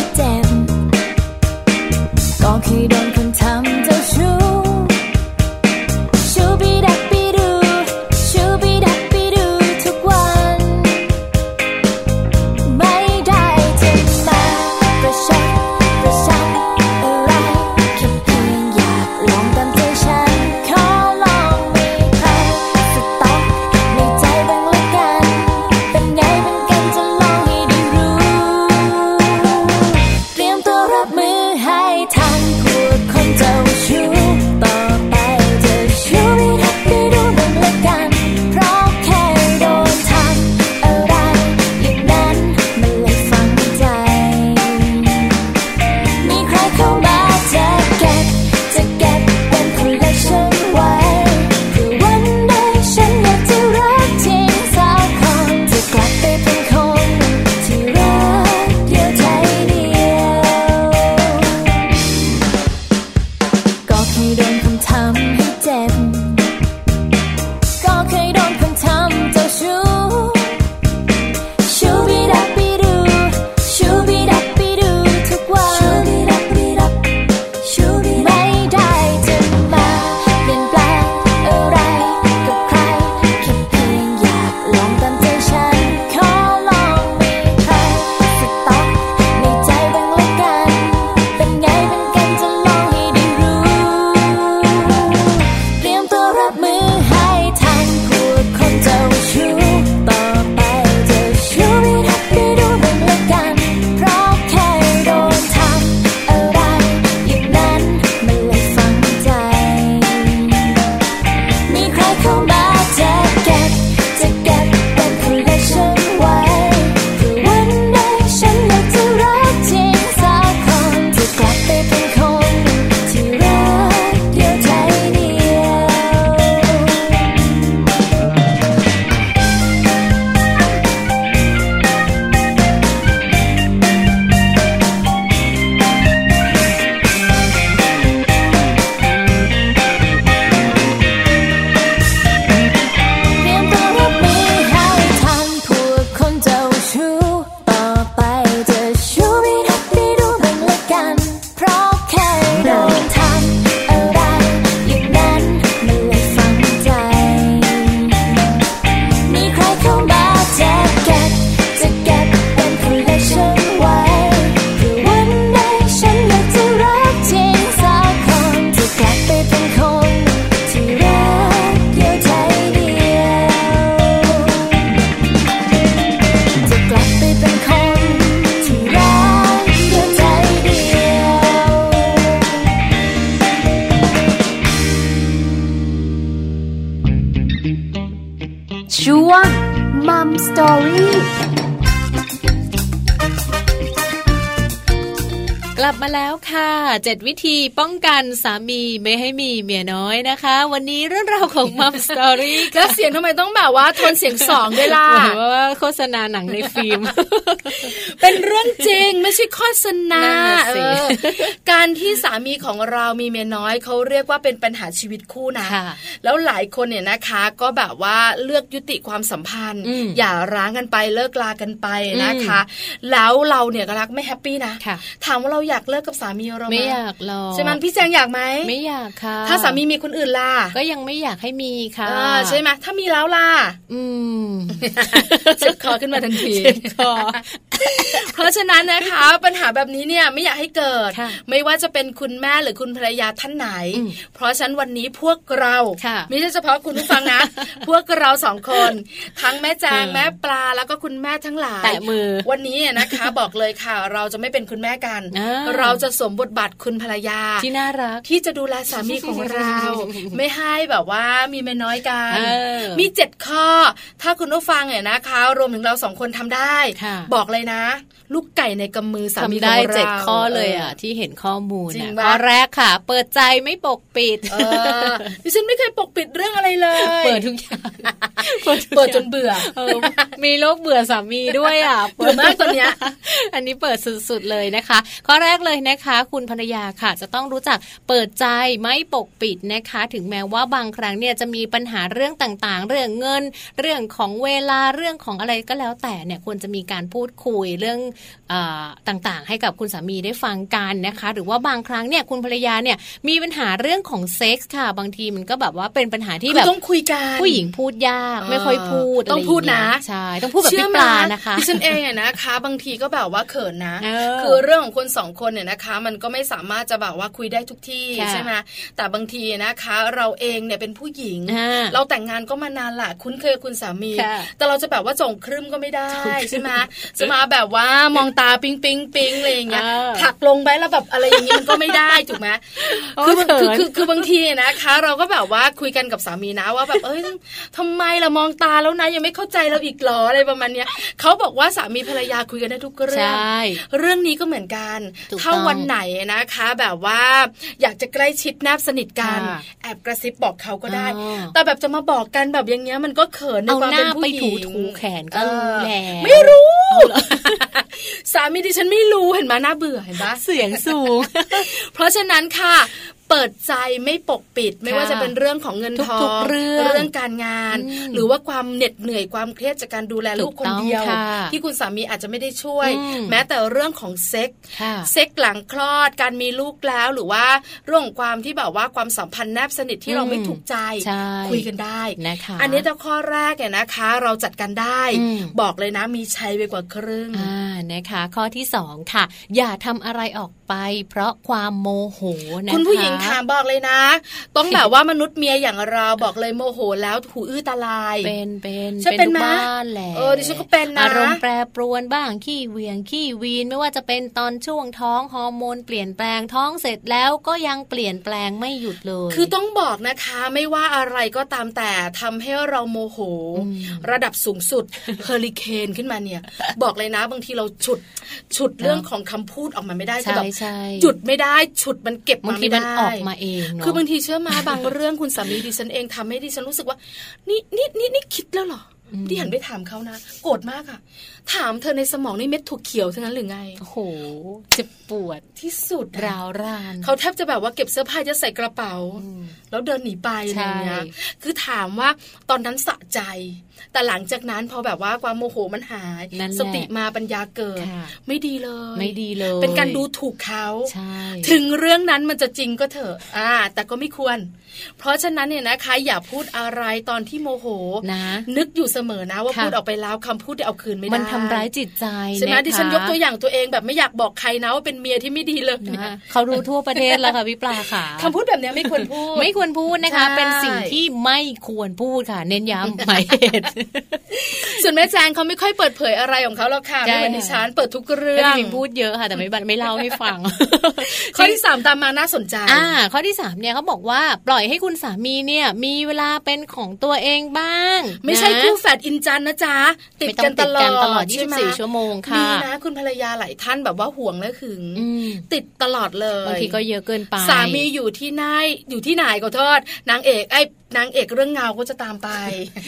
Speaker 1: 7 วิธีป้องกันสามีไม่ให้มีเมียน้อยนะคะ วันนี้เรื่องราวของมัมสตอรี่
Speaker 2: แล้วเสียงทำไมต้องแบบว่าทนเสียงสองด้ว
Speaker 1: ยล่ะว่าโฆษณาหนังในฟิล์ม
Speaker 2: เป็นเรื่องจริงไม่ใช่โฆษณาการที่สามีของเรามีเมียน้อยเขาเรียกว่าเป็นปัญหาชีวิตคู่นะ แล้วหลายคนเนี่ยนะคะ ก็แบบว่าเลือกยุติความสัมพันธ์ อย่าร้างกันไปเลิกลากันไปนะคะ แล้วเราเนี่ยก็รักไม่ happy นะถามว่าเราอยากเลิกกับสามีเรา
Speaker 1: ไหมไม่อยากหรอกใช่
Speaker 2: ไหมพี่แจงอยากไหม
Speaker 1: ไม่อยากค่ะ
Speaker 2: ถ้าสามีมีคนอื่นล่ะ
Speaker 1: ก็ยังไม่อยากให้มีค่ะ
Speaker 2: ใช่ไหมถ้ามีแล้วล่ะอืมเจ็บคอขึ้นมาทันทีเจ็บคอเพราะฉะนั้นนะคะ ปัญหาแบบนี้เนี่ยไม่อยากให้เกิด ไม่ว่าจะเป็นคุณแม่หรือคุณภรรยาท่านไหน เพราะฉะนั้นวันนี้พวกเราไม่ใช่เฉพาะคุณผู้ฟังนะ พวกเราสองคน ทั้งแม่แจงแม่ปลาแล้วก็คุณแม่ทั้งหลาย
Speaker 1: แต่มือ
Speaker 2: วันนี้นะคะบอกเลยค่ะ เราจะไม่เป็นคุณแม่กัน เราจะสวมบทบาทคุณภรรยา
Speaker 1: ที่น่ารัก
Speaker 2: ที่จะดูแลสามีของเรา ไม่ให้แบบว่ามีไม่น้อยกันมีเจ็ดข้อ ถ้าคุณผู้ฟังเนี่ยนะคะ รวมถึงเราสองคนทำได้ บอกเลยนะลูกไก่ในกำมือสามีของเรา
Speaker 1: เจ็ดข้อเลยอะที่เห็นข้อมูลข้อแรกค่ะ เปิดใจไม่ปกปิด
Speaker 2: ดิฉันไม่เคยปกปิดเรื่องอะไรเลย
Speaker 1: เปิดทุกอย่าง
Speaker 2: เปิดจนเบื่อ
Speaker 1: มีโรคเบื่อสามีด้วยอะ
Speaker 2: เบื่อมากตอนเนี้ย
Speaker 1: อันนี้เปิดสุดๆเลยนะคะ ข้อแรกเลยนะคะ คุณภรรยาค่ะ จะต้องรู้จักเปิดใจไม่ปกปิดนะคะ ถึงแม้ว่าบางครั้งเนี่ยจะมีปัญหาเรื่องต่างๆ เรื่องเงิน เรื่องของเวลาเรื่องของอะไรก็แล้วแต่เนี่ยควรจะมีการพูดคุยเรื่องอต่างๆ ให้กับคุณสามีได้ฟังกันนะคะ หรือว่าบางครั้งเนี่ยคุณภรรยาเนี่ยมีปัญหาเรื่องของเซ็กส์ค่ะ บางทีมันก็แบบว่าเป็นปัญหาที่แบบ
Speaker 2: ต้องคุยกัน
Speaker 1: ผู้หญิงพูดยาก ไม่ค่อยพูด
Speaker 2: ต้องพูดนะ
Speaker 1: ใช่ต้องพูดแบบพี่ปลานะคะ
Speaker 2: ดิฉันเองนะคะ บางทีก็แบบว่าเขินนะ คือเรื่องของคนสองคนเนี่ยนะคะ มันก็ไม่สามารถจะแบบว่าคุยได้ทุกที่ใช่ไหมแต่บางทีนะคะ เราเองเนี่ยเป็นผู้หญิง เราแต่งงานก็มานานละคุ้นเคยคุณสามี แต่เราจะแบบว่าจงครึมก็ไม่ได้ใช่ไหมจะมาแบบว่ามองตาปิ๊งปิ๊งปิ๊งอะไรอย่างเงี้ยถักลงไปแล้วแบบอะไรอย่างงี้มันก็ไม่ได้ถูกไหมคือคือคือคือบางทีนะคะ เราก็แบบว่าคุยกันกับสามีนะว่าแบบเอ้ยทำไมเรามองตาแล้วนะยังไม่เข้าใจเราอีกหรออะไรประมาณเนี้ยเขาบอกว่าสามีภรรยาคุยกันได้ทุกเรื่องเรื่องนี้ก็เหมือนกันถ้าวันไหนนะคะ แบบว่าอยากจะใกล้ชิดแนบสนิทกันแอบกระซิบบอกเขาก็ได้ แต่แบบจะมาบอกกันแบบอย่างเงี้ยมันก็เขินในความเป็นผู้หญิง
Speaker 1: ถูแขนก็รู้แล้
Speaker 2: วไม่รู้สามีดิฉันไม่รู้เห็นไหมน่าเบื่อเห็นปะ
Speaker 1: เสียงสูง
Speaker 2: เพราะฉะนั้นค่ะ เปิดใจไม่ปกปิด ไม่ว่าจะเป็นเรื่องของเงินทองเรื่องการงาน หรือว่าความเหน็ดเหนื่อยความเครียดจากการดูแลลูกคนเดียว ที่คุณสามีอาจจะไม่ได้ช่วย แม้แต่เรื่องของเซ็กเซ็กหลังคลอดการมีลูกแล้วหรือว่าเรื่องของความที่แบบว่าความสัมพันธ์แนบสนิทที่เราไม่ถูกใจคุยกันได้นะคะอันนี้จะข้อแรกเนี่ยนะคะ เราจัดการได้ บอกเลยนะมีชัยไปกว่าครึ่ง
Speaker 1: นะคะ ข้อที่สองค่ะ อย่าทำอะไรออกไป เพราะความโมโหนะคะ
Speaker 2: คุณผู้หญิงถามบอกเลยนะ ต้องแบบว่ามนุษย์เมียอย่างเราบอกเลยโมโหแล้วหูอื้อตาลาย
Speaker 1: เป็นเป็น
Speaker 2: ใช่เป็นบ้าน
Speaker 1: แหละ
Speaker 2: เออดิฉันก็เป็นนะ
Speaker 1: อารมณ์แปรปรวนบ้างขี้เวียงขี้วีนไม่ว่าจะเป็นตอนช่วงท้องฮอร์โมนเปลี่ยนแปลงท้องเสร็จแล้วก็ยังเปลี่ยนแปลงไม่หยุดเลย
Speaker 2: คือต้องบอกนะคะไม่ว่าอะไรก็ตามแต่ทำให้เราโมโห ระดับสูงสุดเฮอริเคนขึ้นมาเนี่ย บอกเลยนะบางทีเราฉุดฉุดเรื่องของคำพูดออกมาไม่ได้ใช่ใช่หยุดไม่ได้ฉุดมันเก็บมาไม่ได้
Speaker 1: ออกมาเอง
Speaker 2: คือบางทีเชื่อมาบางเรื่องคุณสามีดิฉันเองทำให้ดิฉันรู้สึกว่า นี่นี่นี่นี่คิดแล้วเหรอที่หันไปถามเขานะ โกรธมากอะถามเธอในสมองนี่เม็ดถั่วเขียวทั้งนั้นหรือไง
Speaker 1: โอ้โหเจ็บปวด
Speaker 2: ที่สุด
Speaker 1: ราวราน
Speaker 2: เขาแทบจะแบบว่าเก็บเสื้อผ้าจะใส่กระเป๋า แล้วเดินหนีไปอะไรเงี้ยคือถามว่าตอนนั้นสะใจ แต่หลังจากนั้นพอแบบว่าความโมโหมันหายสติมาปัญญาเกิด ไม่ดีเลย
Speaker 1: ไม่ดีเลย
Speaker 2: เป็นการดูถูกเขาถึงเรื่องนั้นมันจะจริงก็เถอะอ่า แต่ก็ไม่ควร เพราะฉะนั้นเนี่ยนะคะอย่าพูดอะไรตอนที่โมโหนะนึกอยู่เสสมอนะว่าพูดออกไปแล้วคำพูดเอาคืนไม่ได้
Speaker 1: มันทำร้ายจิตใจ
Speaker 2: ใช่ไหมดิฉันยกตัวอย่างตัวเองแบบไม่อยากบอกใครนะว่าเป็นเมียที่ไม่ดีเลย
Speaker 1: เขารู้ทั่วประเทศแล้วค่ะพี่ปลาค่ะ
Speaker 2: คำพูดแบบนี้ไม่ควรพูด
Speaker 1: ไม่ควรพูดนะคะ เป็นสิ่งที่ไม่ควรพูดค่ะ เน้นย้ำหมายเหตุ
Speaker 2: ส่วนแม่แจงเขาไม่ค่อยเปิดเผยอะไรของเขาหรอกค่ะไม่เหมือนดิฉันเปิดทุกเรื่อง
Speaker 1: พูดเยอะค่ะ แต่ไม่บัไม่เล่าให้ฟัง
Speaker 2: ข้อที่สามตามมาน่าสนใจ
Speaker 1: อ่า ข้อที่สามเนี่ยเขาบอกว่าปล่อยให้คุณสามีเนี่ย มีเวลาเป็นของตัวเองบ้าง
Speaker 2: ไม่ใช่คู่แฝดอินจันนะจ๊ะติดกันตลอดตลอด
Speaker 1: 24 ชั่วโมงค่ะมี
Speaker 2: นะคุณภรรยาหลายท่านแบบว่าห่วงและหึง ติดตลอดเลย
Speaker 1: บางทีก็เยอะเกินไป
Speaker 2: สามีอยู่ที่ไหนอยู่ที่ไหนก็โทษนางเอกไอ้ นางเอกเรื่องเงาก็จะตามไป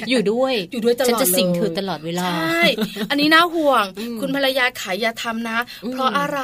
Speaker 1: อยู่ด้วย
Speaker 2: อยู่ด้วยตลอดฉัน
Speaker 1: จะสิงเธอตลอดเวลา
Speaker 2: ใช่อันนี้น่าห่วง คุณภรรยาขายยาทำนะ เพราะอะไร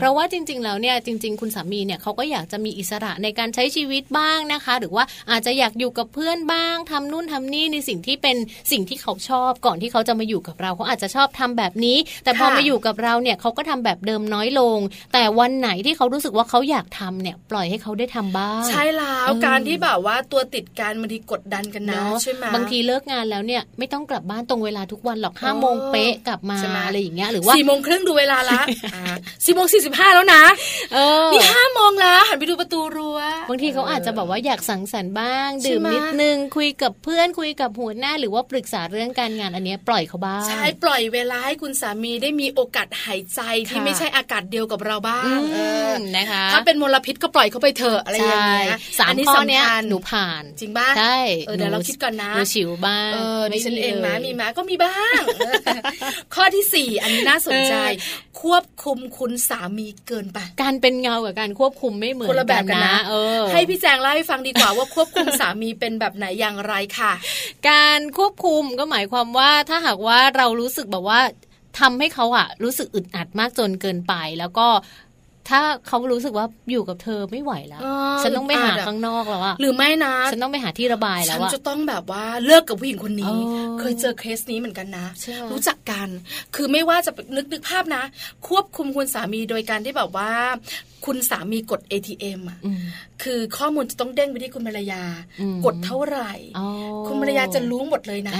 Speaker 1: เพราะว่าจริง ๆ แล้วเนี่ยจริง ๆ คุณสามีเนี่ยเขาก็อยากจะมีอิสระในการใช้ชีวิตบ้างนะคะ หรือว่าอาจจะอยากอยู่กับเพื่อนบ้างทำนู่นทำนี่ในสิ่งที่เป็นสิ่งที่เขาชอบก่อนที่เขาจะมาอยู่กับเราเขาอาจจะชอบทำแบบนี้ แต่พอมาอยู่กับเราเนี่ยเขาก็ทำแบบเดิมน้อยลง แต่วันไหนที่เขารู้สึกว่าเขาอยากทำเนี่ยปล่อยให้เขาได้ทำบ้าง
Speaker 2: ใช่แล้วการที่แบบว่าตัวติดการบางทีกดดันกันนะใช่ไหม
Speaker 1: บางทีเลิกงานแล้วเนี่ยไม่ต้องกลับบ้านตรงเวลาทุกวันหรอกห้าโมงเป๊ะกลับมาอะไรอย่างเงี้ยหรือว่า
Speaker 2: สี่โมงครึ่งดูเวลาละสี่โมงสี่สิบห้าแล้วนะนี่ห้าโมงแล้วหันไปดูประตูรั้ว
Speaker 1: บางทีเขาอาจจะแบบว่าอยากสังสรรค์บ้าง ดื่มนิดนึงคุยกับเพื่อนคุยกับหัวหน้า หรือว่าปรึกษาเรื่องการงานอันนี้ปล่อยเขาบ้างใช่
Speaker 2: ปล่อยเวลาให้คุณสามีได้มีโอกาสหายใจที่ไม่ใช่อากาศเดียวกับเราบ้าง
Speaker 1: นะคะ
Speaker 2: ถ้าเป็นมลพิษก็ปล่อยเขาไปเถอะอะไรอย่างเงี้ย
Speaker 1: สามข้อเนี้ยหนูผ่าน
Speaker 2: จริงบ้า
Speaker 1: ใช่
Speaker 2: เดี๋ยวเราคิดก่อนนะห
Speaker 1: นูฉิวบ้างเอ
Speaker 2: อดิฉันเองนะมีมาก็มีบ้าง ข้อที่สี่อันนี้น่าสนใจ ควบคุมคุณสามีเกินไป
Speaker 1: การเป็นเงากับการควบคุมไม่เหมือนกันนะเออ
Speaker 2: ให้พี่แจงเล่าให้ฟังดีกว่าว่าควบคุมสามีเป็นแบบไหนอย่างไรค่ะ
Speaker 1: การควบคุมก็หมายความว่าถ้าหากว่าเรารู้สึกแบบว่าทำให้เขาอะรู้สึกอึดอัดมากจนเกินไปแล้วก็ ถ้าเขารู้สึกว่าอยู่กับเธอไม่ไหวแล้ว ฉันต้องไปหาข้างนอกแล้วอะ
Speaker 2: หรือไม่นะ
Speaker 1: ฉันต้องไปหาที่ระบายแล้ว
Speaker 2: ฉันจะต้องแบบว่าเลิกกับผู้หญิงคนนี้ เคยเจอเคสนี้เหมือนกันนะ รู้จักกัน คือไม่ว่าจะนึกนึกภาพนะ ควบคุมคุณสามีโดยการที่แบบว่า คุณสามีกด ATM อะคือข้อมูลจะต้องเด้งไปที่คุณภรรยา กดเท่าไหร่ คุณภรรยาจะรู้หมดเลยนะ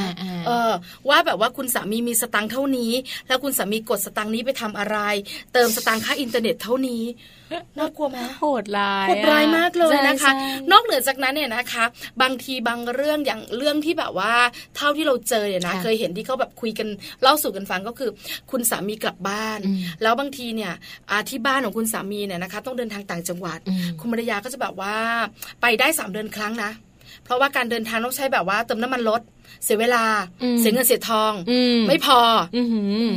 Speaker 2: เออว่าแบบว่าคุณสามีมีสตังค์เท่านี้ แล้วคุณสามีกดสตังค์นี้ไปทำอะไร เติมสตังค์ค่าอินเทอร์เน็ตเท่านี้น่ากลัวไหม
Speaker 1: โหดร้าย
Speaker 2: โหดร้ายมากเลยนะคะ นอกเหนือจากนั้นเนี่ยนะคะ บางทีบางเรื่องอย่างเรื่องที่แบบว่า เท่าที่เราเจอเนี่ยนะเคยเห็นที่เขาแบบคุยกันเล่าสู่กันฟังก็คือ คุณสามีกลับบ้าน แล้วบางทีเนี่ยที่บ้านของคุณสามีเนี่ยนะคะต้องเดินทางต่างจังหวัด คุณภรรยาก็จะแบบว่าไปได้สามเดือนครั้งนะ เพราะว่าการเดินทางต้องใช้แบบว่าเติมน้ำมันรถ เสียเวลา เสียเงินเสียทองไม่พอ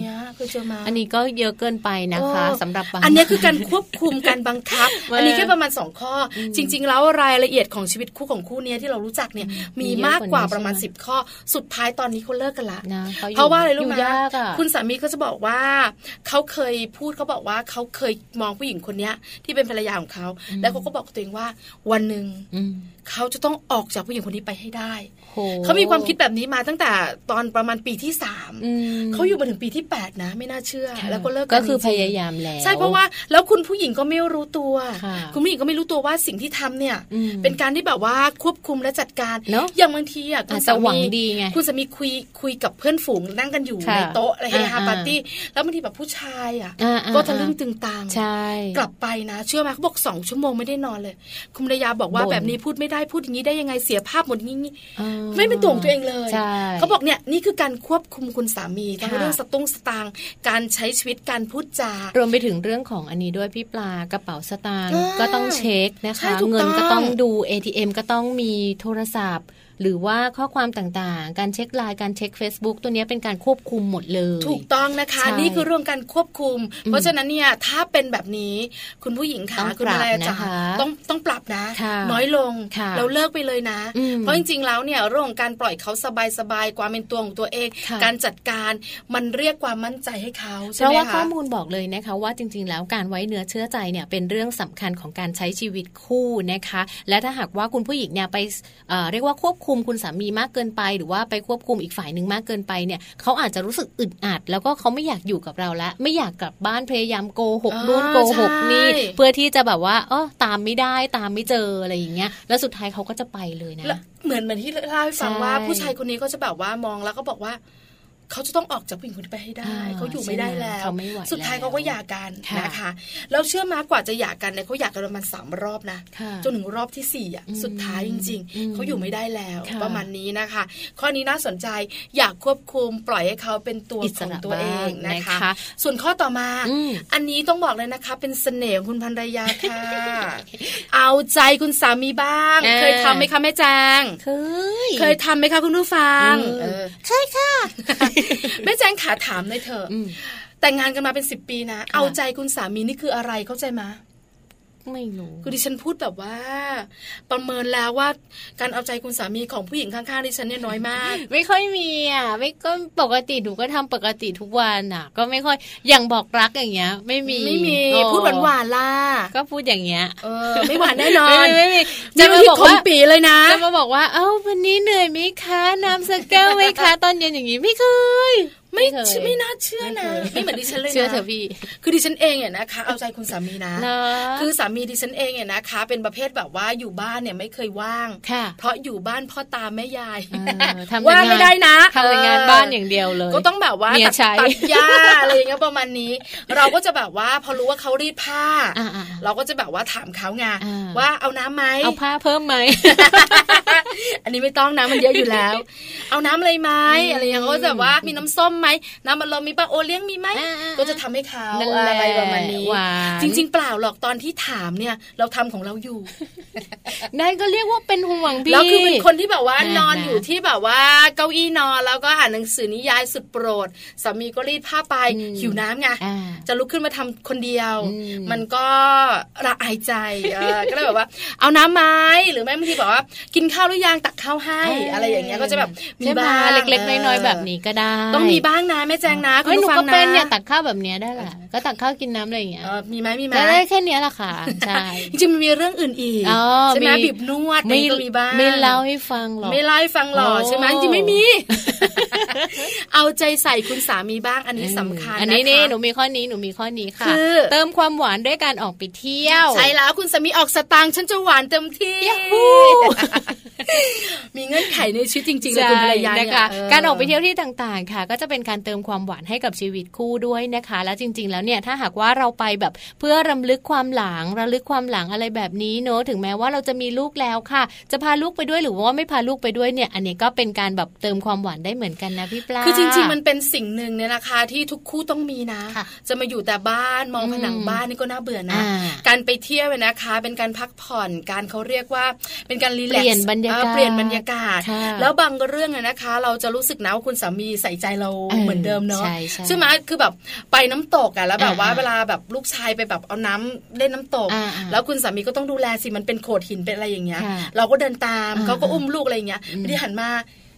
Speaker 2: เนี่ยคือจะมา
Speaker 1: อันนี้ก็เยอะเกินไปนะคะสำหรับ
Speaker 2: อันนี้คือการควบคุมการบังคับ อันนี้แค่ประมาณสองข้อ จริง ๆ แล้วรายละเอียดของชีวิตคู่ของคู่นี้ที่เรารู้จักเนี่ยมีมากกว่าประมาณสิบข้อ สุดท้ายตอนนี้เขาเลิกกันละเพราะว่าอะไรรู้ไหมคุณสามีก็จะบอกว่าเขาเคยพูดเขาบอกว่าเขาเคยมองผู้หญิงคนนี้ที่เป็นภรรยาของเขาแล้วเขาก็บอกตัวเองว่าวันหนึ่ง เขาจะต้องออกจากผู้หญิงคนนี้ไปให้ได้ เขามีความคิดแบบนี้มาตั้งแต่ตอนประมาณปีที่สามเขาอยู่มาถึงปีที่แปดนะ ไม่น่าเชื่อ แล้วก็เลิก
Speaker 1: ก็คือพยายามแล้ว
Speaker 2: ใช่เพราะว่าแล้วคุณผู้หญิงก็ไม่รู้ตัว คุณผู้หญิงก็ไม่รู้ตัวว่าสิ่งที่ทำเนี่ย เป็นการที่แบบว่าควบคุมและจัดการอย่างบางทีอะคุณสามีคุณสามีคุยคุยกับเพื่อนฝูงนั่งกันอยู่ในโต๊ะอะไรเฮฮาปาร์ตี้แล้วบางทีแบบผู้ชายอะก็ทะลึ่งตึงตังกลับไปนะ เชื่อไหมเขาบอกสองชั่วโมงไม่ได้นอนเลย คุณภรรยาบอกว่าแบบนี้พูดไม่ได้พูดอย่างนี้ได้ยังไงเสียภาพหมดงี้ไม่เป็นตัวของตัวเองเลยเขาบอกเนี่ยนี่คือการควบคุมคุณสามีทั้งเรื่องสตุ้งสตางการใช้ชีวิตการพูดจา
Speaker 1: รวมไปถึงเรื่องของอันนี้ด้วยพี่ปลากระเป๋าสตางค์ก็ต้องเช็คนะคะ เงินก็ต้องดู ATM ก็ต้องมีโทรศัพท์ หรือว่าข้อความต่างๆ การเช็คไลน์การเช็ค Facebook ตัวนี้เป็นการควบคุมหมดเลย
Speaker 2: ถูกต้องนะคะ นี่คือเรื่องการควบคุม เพราะฉะนั้นเนี่ยถ้าเป็นแบบนี้คุณผู้หญิงค่ะคุณอะไรจ๋าต้องต้องปรับนะ น้อยลงแล้วเลิกไปเลยนะ เพราะจริงๆแล้วเนี่ยเรื่องของการปล่อยเขาสบายๆความเป็นตัวของตัวเอง การจัดการมันเรียกความมั่นใจให้เขาเพราะ
Speaker 1: ว่าข้อมูลบอกเลยนะคะว่าจริง ๆ แล้วการไว้เนื้อเชื่อใจเนี่ยเป็นเรื่องสำคัญของการใช้ชีวิตคู่นะคะ และถ้าหากว่าคุณผู้หญิงเนี่ยไปเรียกว่าควบคุมคุณสามีมากเกินไป หรือว่าไปควบคุมอีกฝ่ายหนึ่งมากเกินไปเนี่ยเขาอาจจะรู้สึกอึดอัด แล้วก็เขาไม่อยากอยู่กับเราแล้วไม่อยากกลับบ้านพยายามโกหกนู่นโกหกนี่เพื่อที่จะแบบว่าเออตามไม่ได้ตามไม่เจออะไรอย่างเงี้ย แล้วสุดท้ายเขาก็จะไปเลยนะ
Speaker 2: เหมือนเหมือนที่เล่าให้ฟังว่าผู้ชายคนนี้ก็จะแบบว่ามองแล้วก็บอกว่า เขาจะต้องออกจากผู้หญิงคนนี้ไปให้ได้ เขาอยู่ไม่ได้แล้ว สุดท้ายเขาก็หย่ากันนะคะแล้วเชื่อมากว่าจะหย่ากันเนี่ยเขาหย่ากันประมาณสามรอบนะจนถึงรอบที่สี่อะสุดท้ายจริง ๆ เขาอยู่ไม่ได้แล้วประมาณนี้นะคะ ข้อนี้น่าสนใจอยากควบคุมปล่อยให้เขาเป็นตัวของตัวเองนะคะ ส่วนข้อต่อมา อันนี้ต้องบอกเลยนะคะ เป็นเสน่ห์ของคุณภรรยาค่ะ เอาใจคุณสามีบ้าง เคยทำไหมคะแม่แจง
Speaker 1: เคย
Speaker 2: เคยทำไหมคะคุณผู้ฟัง
Speaker 1: ใช่ค่ะ
Speaker 2: แม่แจ้งขาถามเลยเถอะแต่งงานกันมาเป็นสิบปีนะ เอาใจคุณสามีนี่คืออะไรเข้าใจไหม
Speaker 1: ไม่รู้
Speaker 2: คือดิฉันพูดแบบว่า ประเมินแล้วว่าการเอาใจคุณสามีของผู้หญิงข้างๆดิฉันเนี่ยน้อยมาก
Speaker 1: ไม่ค่อยมีอะไม่ก็ปกติหนูก็ทำปกติทุกวันอะ ก็ไม่ค่อยอย่างบอกรักอย่างเงี้ย ไม่มี
Speaker 2: ไม่มีพูดหวานหวานล่ะ
Speaker 1: ก็พูดอย่างเงี้ย
Speaker 2: เออไม่หวานแน่นอน
Speaker 1: ไม่มี
Speaker 2: จะมาบอกว่าปีเลยนะ
Speaker 1: จะมาบอกว่า เอ้าวันนี้เหนื่อยไหมคะน้ำสเกลไหมคะ ตอนเย็นอย่างงี้ไม่เคย
Speaker 2: ไม่ไม่น่าเชื่อนะไม่เหมือนดิฉันเลยนะเชื่
Speaker 1: อเถอะพี่
Speaker 2: คือดิฉันเองเนี่ยนะคะ เอาใจคุณสามีนะ คือสามีดิฉันเองเนี่ยนะคะ เป็นประเภทแบบว่าอยู่บ้านเนี่ยไม่เคยว่าง เพราะอยู่บ้านพ่อตาแม่ยายว่างไม่ได้นะ
Speaker 1: ทำงานบ้านอย่างเดียวเลย
Speaker 2: ก็ต้องแบบว่าตัดหญ้าอะไรอย่างเงี้ยประมาณนี้ เราก็จะแบบว่าพอรู้ว่าเขารีดผ้า เราก็จะแบบว่าถามเขาไงว่าเอาน้ำไหม
Speaker 1: เอาผ้าเพิ่มไหม
Speaker 2: อันนี้ไม่ต้องนะมันเยอะอยู่แล้ว เอาน้ำอะไรไหมอะไรอย่างเงี้ยก็จะแบบว่ามีน้ำส้มไหมน้ำมันลมมีปะโอเลี้ยงมีไหมก็จะทำให้เขาอะไรประมาณนี้จริง ๆ เปล่าหรอกตอนที่ถามเนี่ย เราทำของเราอยู่
Speaker 1: นั่นก็เรียกว่าเป็นห่วงพี่
Speaker 2: แล้วคือเป็นคนที่แบบว่านอนอยู่ที่แบบว่าเก้าอี้นอนแล้วก็อ่านหนังสือนิยายสุดโปรดสามีก็รีดผ้าไปหิวน้ำไงจะลุกขึ้นมาทำคนเดียว มันก็ระอายใจก็เลยแบบว่า เอาน้ำไม้หรือแม่บางทีบอกว่า กินข้าวหรือยังตักข้าวให้ อะไรอย่างเงี้ยก็จะแบบ
Speaker 1: มีบ้างเล็กๆน้อยๆแบบนี้ก็ได้
Speaker 2: ต้องมีบ้างนะแม่แจงนะ
Speaker 1: คุณฟังนะเป็นเนี่ยตักข้าวแบบเนี้ยได้แหละก็ตักข้าวกินน้ำอะไรอย่างเงี้ย
Speaker 2: มีไหมมีไหม
Speaker 1: ได้แค่นี้แหละค่ะใช่
Speaker 2: จริงๆมันมีเรื่องอื่นอีกใช่ไหมบีบนวดไม่ก็มีบ้าง
Speaker 1: ไม่เล่าให้ฟังหรอก
Speaker 2: ไม่เล่าให้ฟังหรอกใช่ไหมจริงไม่มี เอาใจใส่คุณสามีบ้างอันนี้สำคัญ
Speaker 1: อันนี้นี่หนูมีข้อนี้หนูมีข้อนี้ค่ะเติมความหวานด้วยการออกไปเที่ยว
Speaker 2: ใช่แล้วคุณสามีออกสตางค์ฉันจะหวานเต็มที่มีเงื่อนไขในชีวิตจริงๆเลยคุณภรรยา
Speaker 1: นะคะการออกไปเที่ยวที่ต่างๆค่ะ ก็จะเป็นการเติมความหวานให้กับชีวิตคู่ด้วยนะคะ แล้วจริง ๆ แล้วเนี่ยถ้าหากว่าเราไปแบบเพื่อรำลึกความหลังระลึกความหลังอะไรแบบนี้เนอะถึงแม้ว่าเราจะมีลูกแล้วค่ะ จะพาลูกไปด้วยหรือว่าไม่พาลูกไปด้วยเนี่ย อันนี้ก็เป็นการแบบเติมความหวานได้เหมือนกันนะพี่ปลา
Speaker 2: คือจริง ๆ มันเป็นสิ่งหนึ่งเนี่ยนะคะที่ทุกคู่ต้องมีนะ จะมาอยู่แต่บ้านมองผนังบ้านนี่ก็น่าเบื่อนะการไปเที่ยวนะคะ เป็นการพักผ่อนการเขาเรียกว่าเป็นการรีแลกซ์เปลี่ยนบรรยากาศเปลี่ยนบรรยากาศ แล้วบางเรื่องนะคะ เราจะรู้สึกนะว่าคุณสามีใส่ใจเราเหมือนเดิมเนาะใช่ไหมคือแบบไปน้ำตกอะแล้วแบบว่าเวลาแบบลูกชายไปแบบเอาน้ำเล่นน้าตก แล้วคุณสามีก็ต้องดูแลสิมันเป็นโขดหินเป็นอะไรอย่างเงี้ย เราก็เดินตามเขาก็อุ้มลูกอะไรอย่างเงี้ยไม่ได้หันมา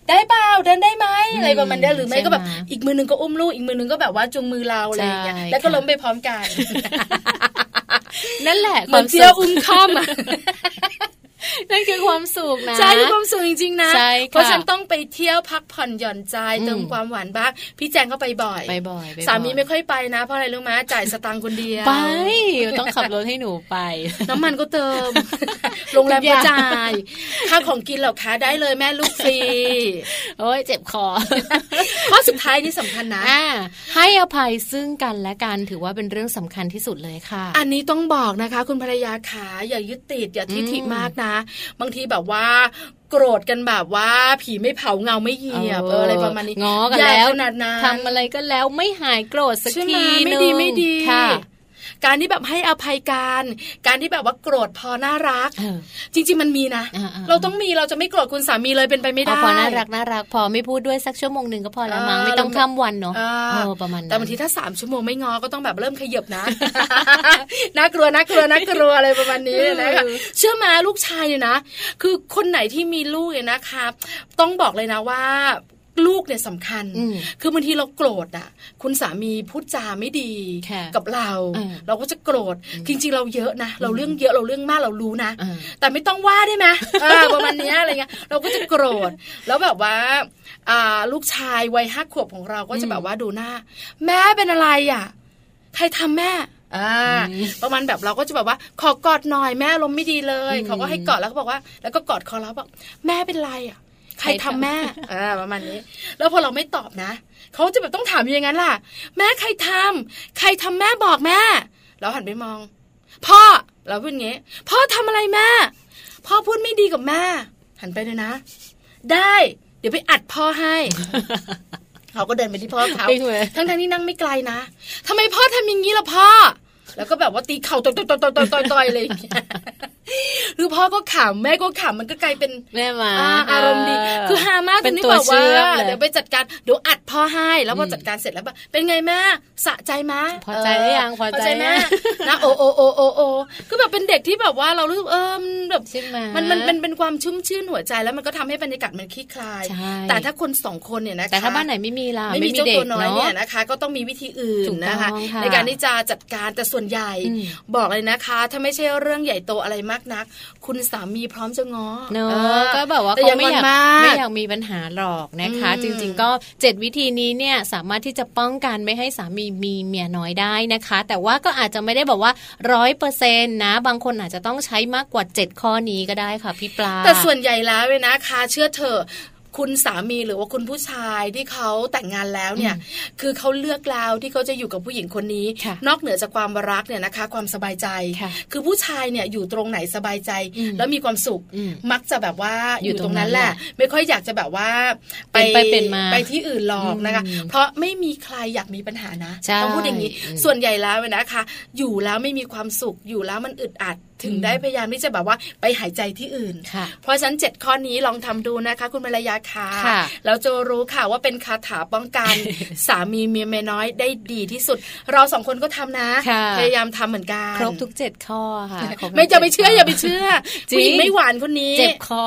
Speaker 2: ได้เปล่าเดินได้ไหมอะไรประมาณนี้หรือไม่ก็แบบอีกมือนึงก็อุ้มลูกอีกมือนึงก็แบบว่าจุงมือเราอะไรอย่างเงี้ยแล้วก็ล้มไปพร้อมกัน
Speaker 1: นั่นแหละ
Speaker 2: เหมือนเที่ยวอุ้มข้าม
Speaker 1: นั่นคือความสุขนะ
Speaker 2: ใช่คือความสุขจริงๆนะเพราะฉันต้องไปเที่ยวพักผ่อนหย่อนใจเติมความหวานบ้างพี่แจงก็ไปบ่อย
Speaker 1: ไปบ่อย
Speaker 2: สามีไม่ค่อยไปนะ เพราะอะไรรู้ไหมจ่ายสตางค์คนเดียว
Speaker 1: ไปต้องขับรถให้หนูไป
Speaker 2: น้ำมันก็เติมโรงแรมก็จ่ายค่าของกินเหรอคะได้เลยแม่ลูกฟรี
Speaker 1: โอ้ยเจ็บคอ
Speaker 2: ข้อสุดท้ายนี่สำคัญนะ
Speaker 1: ให้อภัยซึ่งกันและกันถือว่าเป็นเรื่องสำคัญที่สุดเลยค่ะ
Speaker 2: อันนี้ต้องบอกนะคะ คุณภรรยาขาอย่ายึดติดอย่าทิฐิมากนะบางทีแบบว่าโกรธกันแบบว่าผีไม่เผาเงาไม่เหยียบเอออะไรประมาณนี้
Speaker 1: งอกันแล้วทำอะไรก็แล้วไม่หายโกรธสักที
Speaker 2: ไม่ดีไม่ดีค่ะ การที่แบบให้อภัยการการที่แบบว่าโกรธพอน่ารัก จริง ๆ มันมีนะ เราต้องมีเราจะไม่โกรธคุณสามีเลยเป็นไปไม่ได้
Speaker 1: พอน่ารักน่ารัก พอไม่พูดด้วยสักชั่วโมงหนึ่งก็พอแล้วมั้งไม่ต้องข้ามวันเนาะประมาณ
Speaker 2: แต่บางทีถ้าสามชั่วโมงไม่งอก็ต้องแบบเริ่มขยับนะน่ากลัวน่ากลัวน่ากลัวอะไรประมาณนี้นะคะเชื่อมาลูกชายเนี่ยนะ คือคนไหนที่มีลูกเนี่ยนะคะ ต้องบอกเลยนะว่า ลูกเนี่ยสำคัญ คือบางทีเราโกรธอะ คุณสามีพูดจาไม่ดีกับเรา เราก็จะโกรธจริงๆเราเยอะนะ เราเรื่องเยอะเราเรื่องมากเรารู้นะ แต่ไม่ต้องว่าได้ไหมประมาณนี้อะไรเงี้ยเราก็จะโกรธ แล้วแบบว่าลูกชายวัยห้าขวบของเราก็จะแบบว่าดูหน้า แม่เป็นอะไรอะ ใครทำแม่อ่าประมาณแบบเราก็จะแบบว่า ขอกอดหน่อยแม่ลมไม่ดีเลย เขาก็ให้กอดแล้วก็บอกว่า แล้วก็กอดคอเราบอกแม่เป็นไรอะ ใครทำแม่อ่าประมาณนี้ แล้วพอเราไม่ตอบนะเขาจะแบบต้องถามอย่างนั้นล่ะ แม่ใครทำใครทำแม่บอกแม่ เราหันไปมอง พ่อเราพูดงี้ พ่อทำอะไรแม่ พ่อพูดไม่ดีกับแม่ หันไปเลยนะ ได้ เดี๋ยวไปอัดพ่อให้เขาก็เดินไปที่พ่อเขาทั้งทั้งที่นั่งไม่ไกลนะทำไมพ่อทำอย่างนี้ล่ะพ่อ แล้วก็แบบว่าตีเข่าต่อยต่อยต่อยต่อยต่อยต่อยเลยหรือพ่อก็ขำแม่ก็ขำมันก็กลายเป็น
Speaker 1: แม่มา
Speaker 2: อารมณ์ดี คือฮามากตรงนี้บอกว่าเดี๋ยวไปจัดการเดี๋ยวอัดพ่อให้แล้วพอจัดการเสร็จแล้วเป็นไงแม่สะใจไหม
Speaker 1: พอใจหรือยังพอใจ
Speaker 2: แม่นะโอโอโอโอโอก็แบบเป็นเด็กที่แบบว่าเรารู้สึกเออแบบมันมันมันเป็นความชุ่มชื่นหัวใจแล้วมันก็ทำให้บรรยากาศมันคลี่คลาย แต่ถ้าคนสองคนเนี่ยนะคะ
Speaker 1: แต่ถ้าบ้านไหนไม่มีล่ะ
Speaker 2: ไม่มีเจ้าตัวน้อยเนี่ยนะคะ ก็ต้องมีวิธีอื่นนะคะ ในการที่จะจัดการแต่ส่วนใหญ่ บอกเลยนะคะ ถ้าไม่ใช่เรื่องใหญ่โตอะไรมากนัก คุณสามีพร้อมจะง้อ
Speaker 1: เนอะก็แบบว่าเขาไม่อยากไม่อยากมีปัญหาหรอกนะคะ จริง ๆ ก็เจ็ดวิธีนี้เนี่ยสามารถที่จะป้องกันไม่ให้สามีมีเมียน้อยได้นะคะ แต่ว่าก็อาจจะไม่ได้บอกว่าร้อยเปอร์เซ็นต์นะ บางคนอาจจะต้องใช้มากกว่าเจ็ดข้อนี้ก็ได้ค่ะพี่ปลา
Speaker 2: แต่ส่วนใหญ่แล้วเลยนะคะ เชื่อเถอะ คุณสามีหรือว่าคุณผู้ชายที่เขาแต่งงานแล้วเนี่ย คือเขาเลือกแล้วที่เขาจะอยู่กับผู้หญิงคนนี้ นอกเหนือจากความรักเนี่ยนะคะ ความสบายใจ คือผู้ชายเนี่ยอยู่ตรงไหนสบายใจ แล้วมีความสุขมักจะแบบว่าอยู่ตรงนั้นแหละ ไม่ค่อยอยากจะแบบว่า
Speaker 1: ไปไปเป็นมา
Speaker 2: ไปที่อื่นหรอกนะคะ เพราะไม่มีใครอยากมีปัญหานะต้องพูดอย่างนี้ ส่วนใหญ่แล้วนะคะ อยู่แล้วไม่มีความสุขอยู่แล้วมันอึดอัด ถึงได้พยายามที่จะแบบว่าไปหายใจที่อื่น เพราะฉะนั้นเจ็ดข้อนี้ลองทำดูนะคะ คุณภรรยาค่ะแล้วจะรู้ค่ะว่าเป็นคาถาป้องกันสามีเมียเมียน้อยได้ดีที่สุด เราสองคนก็ทำนะ พยายามทำเหมือนกัน
Speaker 1: ครบทุกเจ็ดข้อค่ะ
Speaker 2: ไม่จะไม่เชื่ออย่าไปเชื่อผู้หญิงไม่หวานคนนี้
Speaker 1: เจ็บคอ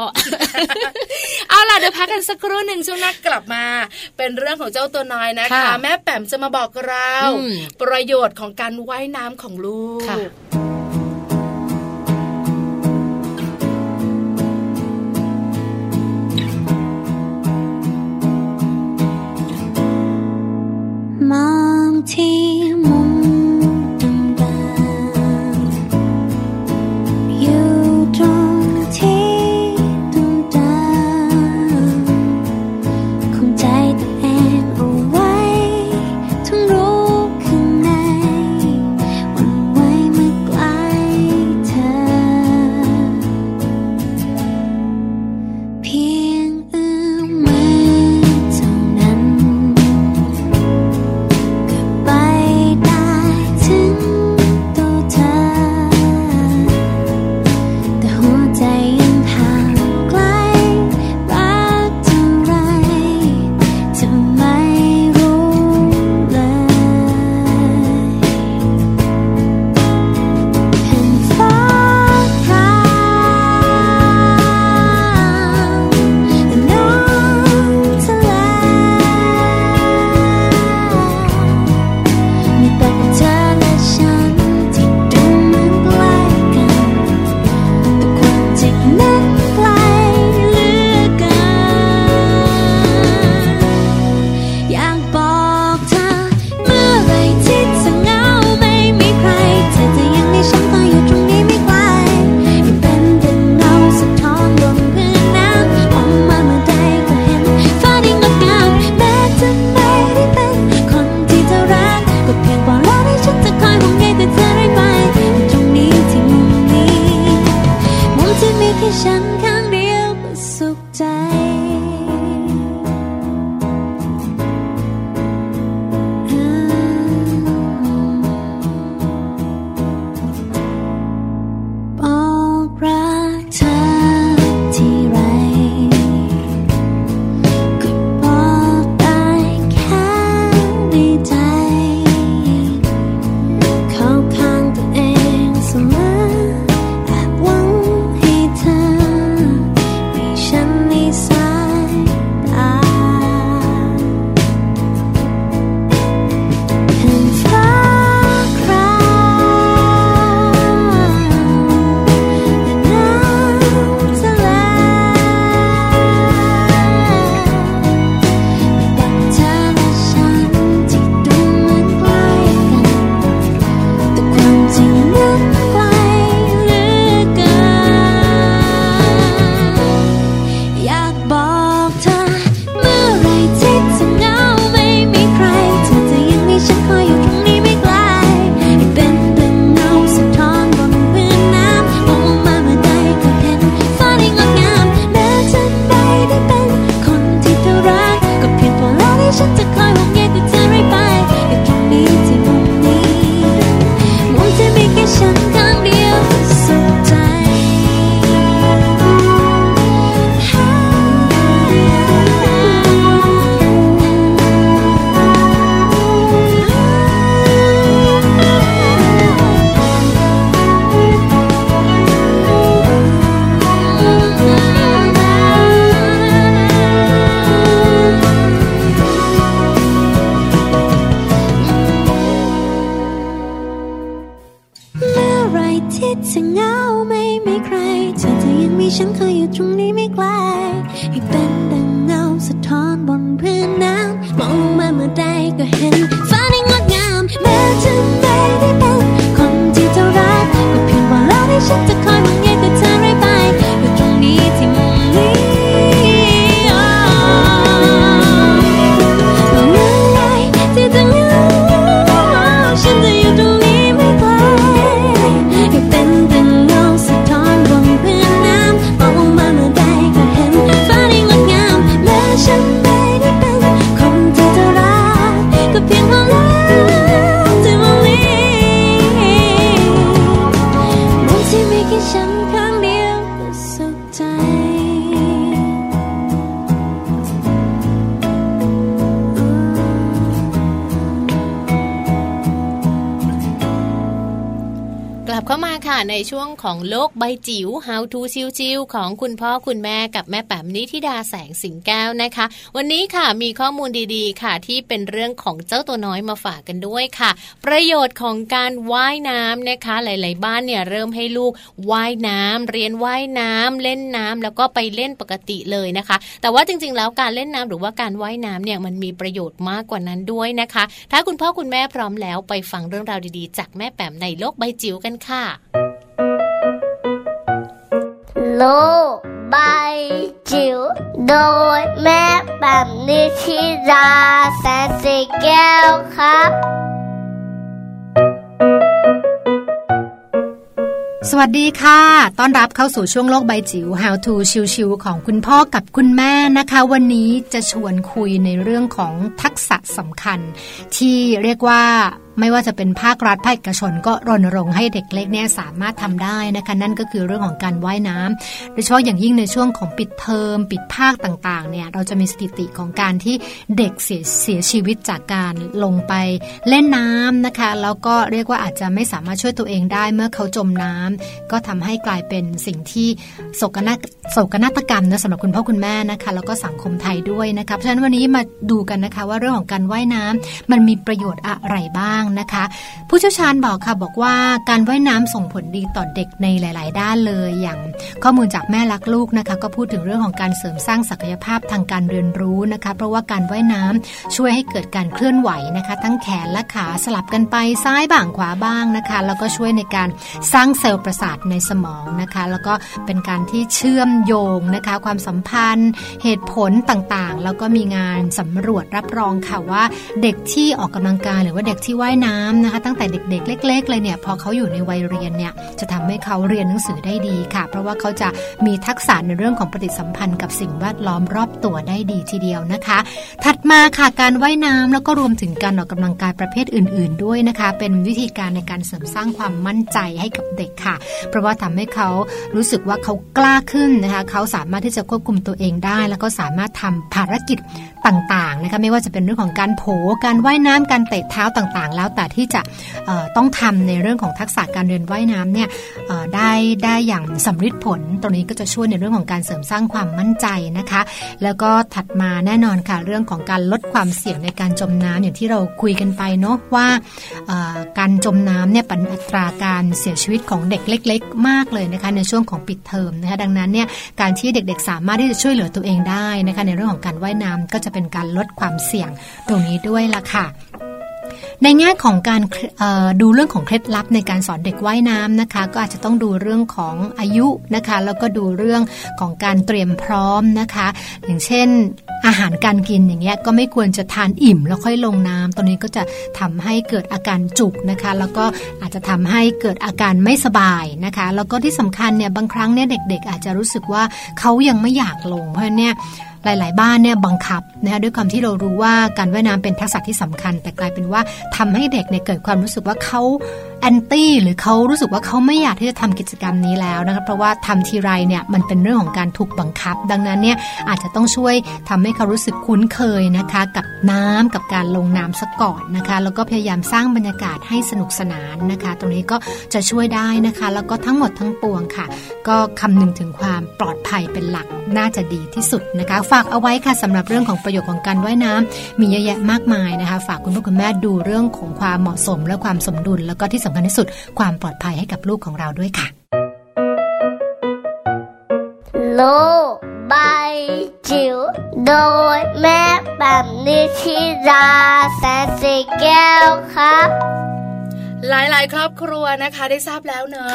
Speaker 2: เอาล่ะเดี๋ยวพักกันสักครู่หนึ่งช่วงนักกลับมา เป็นเรื่องของเจ้าตัวน้อยนะคะ แม่แป๋มจะมาบอกเรา ประโยชน์ของการว่ายน้ำของลูก
Speaker 4: อง
Speaker 1: ช่วงของโลกใบจิ๋ว How to ชิวๆของคุณพ่อคุณแม่กับแม่แป๋มนิธิดาแสงสิงแก้วนะคะ วันนี้ค่ะมีข้อมูลดีๆ ค่ะ ที่เป็นเรื่องของเจ้าตัวน้อยมาฝากกันด้วยค่ะ ประโยชน์ของการว่ายน้ำนะคะ หลาย ๆ บ้านเนี่ยเริ่มให้ลูกว่ายน้ำเรียนว่ายน้ำเล่นน้ำแล้วก็ไปเล่นปกติเลยนะคะ แต่ว่าจริง ๆ แล้วการเล่นน้ำหรือว่าการว่ายน้ำเนี่ยมันมีประโยชน์มากกว่านั้นด้วยนะคะ ถ้าคุณพ่อคุณแม่พร้อมแล้วไปฟังเรื่องราวดีๆ จากแม่แป๋มในโลกใบจิ๋วกันค่ะ
Speaker 5: ลกใบจิ๋วโดยแม่แบบนิชิราแสนสีแก้วครับ
Speaker 6: สวัสดีค่ะ ต้อนรับเข้าสู่ช่วงโลกใบจิ๋ว How to ชิวๆของคุณพ่อกับคุณแม่นะคะ วันนี้จะชวนคุยในเรื่องของทักษะสำคัญ ที่เรียกว่า ไม่ว่าจะเป็นภาครัฐภาคเอกชน ก็รณรงค์ให้เด็กเล็กเนี่ยสามารถทำได้นะคะนั่นก็คือเรื่องของการว่ายน้ำโดยเฉพาะอย่างยิ่งในช่วงของปิดเทอมปิดภาคต่างๆเนี่ยเราจะมีสถิติของการที่เด็กเสียเสียชีวิตจากการลงไปเล่นน้ำนะคะ แล้วก็เรียกว่าอาจจะไม่สามารถช่วยตัวเองได้เมื่อเขาจมน้ำก็ทำให้กลายเป็นสิ่งที่โศกนาโศกนาฏกรรมนะสำหรับคุณพ่อคุณแม่นะคะ แล้วก็สังคมไทยด้วยนะคะเพราะฉะนั้นวันนี้มาดูกันนะคะว่าเรื่องของการว่ายน้ำมันมีประโยชน์อะไรบ้างนะคะ ผู้เชี่ยวชาญบอกค่ะบอกว่าการว่ายน้ำส่งผลดีต่อเด็กในหลาย ๆ ด้านเลย อย่างข้อมูลจากแม่รักลูกนะคะ ก็พูดถึงเรื่องของการเสริมสร้างศักยภาพทางการเรียนรู้นะคะ เพราะว่าการว่ายน้ำช่วยให้เกิดการเคลื่อนไหวนะคะ ทั้งแขนและขาสลับกันไปซ้ายบ้างขวาบ้างนะคะ แล้วก็ช่วยในการสร้างเซลล์ประสาทในสมองนะคะ แล้วก็เป็นการที่เชื่อมโยงนะคะ ความสัมพันธ์ เหตุผลต่าง ๆ แล้วก็มีงานสำรวจรับรองค่ะว่า เด็กที่ออกกำลังกายหรือว่าเด็กที่ว่ายน้ำนะคะ ตั้งแต่เด็ก ๆ เล็ก ๆ เลยเนี่ยพอเขาอยู่ในวัยเรียนเนี่ยจะทำให้เขาเรียนหนังสือได้ดีค่ะ เพราะว่าเขาจะมีทักษะในเรื่องของปฏิสัมพันธ์กับสิ่งแวดล้อมรอบตัวได้ดีทีเดียวนะคะ ถัดมาค่ะการว่ายน้ำแล้วก็รวมถึงการออกกำลังกายประเภทอื่น ๆ ด้วยนะคะ เป็นวิธีการในการเสริมสร้างความมั่นใจให้กับเด็กค่ะ เพราะว่าทำให้เขารู้สึกว่าเขากล้าขึ้นนะคะเขาสามารถที่จะควบคุมตัวเองได้ แล้วก็สามารถทำภารกิจต่างๆนะคะไม่ว่าจะเป็นเรื่องของการโผการว่ายน้ำการเตะเท้าต่างๆแล้วแต่ที่จะต้องทำในเรื่องของทักษะการเรียนว่ายน้ำเนี่ยได้ได้อย่างสำฤทธิ์ผล ตรงนี้ก็จะช่วยในเรื่องของการเสริมสร้างความมั่นใจนะคะ แล้วก็ถัดมาแน่นอนค่ะเรื่องของการลดความเสี่ยงในการจมน้ำอย่างที่เราคุยกันไปเนาะว่าการจมน้ำเนี่ยปันอัตราการเสียชีวิตของเด็กเล็ก ๆ มากเลยนะคะในช่วงของปิดเทอมนะคะดังนั้นเนี่ยการที่เด็กๆ สามารถที่จะช่วยเหลือตัวเองได้นะคะในเรื่องของการว่ายน้ำก็จะเป็นการลดความเสี่ยงตรงนี้ด้วยละค่ะ ในแง่ของการดูเรื่องของเคล็ดลับในการสอนเด็กว่ายน้ำนะคะ ก็อาจจะต้องดูเรื่องของอายุนะคะ แล้วก็ดูเรื่องของการเตรียมพร้อมนะคะ อย่างเช่น อาหารการกินอย่างเงี้ยก็ไม่ควรจะทานอิ่มแล้วค่อยลงน้ำตัวนี้ก็จะทำให้เกิดอาการจุกนะคะ แล้วก็อาจจะทำให้เกิดอาการไม่สบายนะคะ แล้วก็ที่สำคัญเนี่ยบางครั้งเนี่ยเด็ก ๆ อาจจะรู้สึกว่าเขายังไม่อยากลงเพราะเนี่ย หลาย ๆ บ้านเนี่ยบังคับนะคะด้วยความที่เรารู้ว่าการว่ายน้ำเป็นทักษะที่สำคัญ แต่กลายเป็นว่าทำให้เด็กเนี่ยเกิดความรู้สึกว่าเขาแอนตี้หรือเขารู้สึกว่าเขาไม่อยากที่จะทำกิจกรรมนี้แล้วนะคะเพราะว่าทำทีไรเนี่ยมันเป็นเรื่องของการถูกบังคับ ดังนั้นเนี่ยอาจจะต้องช่วยทำให้เขารู้สึกคุ้นเคยนะคะกับน้ำกับการลงน้ำซะก่อนนะคะ แล้วก็พยายามสร้างบรรยากาศให้สนุกสนานนะคะ ตรงนี้ก็จะช่วยได้นะคะ แล้วก็ทั้งหมดทั้งปวงค่ะ ก็คำนึงถึงความปลอดภัยเป็นหลักน่าจะดีที่สุดนะคะฝากเอาไว้ค่ะสำหรับเรื่องของประโยชน์ของการว่ายน้ำมีเยอะแยะมากมายนะคะ ฝากคุณพ่อคุณแม่ดูเรื่องของความเหมาะสมและความสมดุล แล้วก็ที่สำคัญที่สุดความปลอดภัยให้กับลูกของเราด้วยค่ะ
Speaker 5: โลบายจิ๋วโดยแม่แบบนิชิราแสนสีแก้วครับ
Speaker 2: หลายๆ ครอบครัวนะคะได้ทราบแล้วเนอะ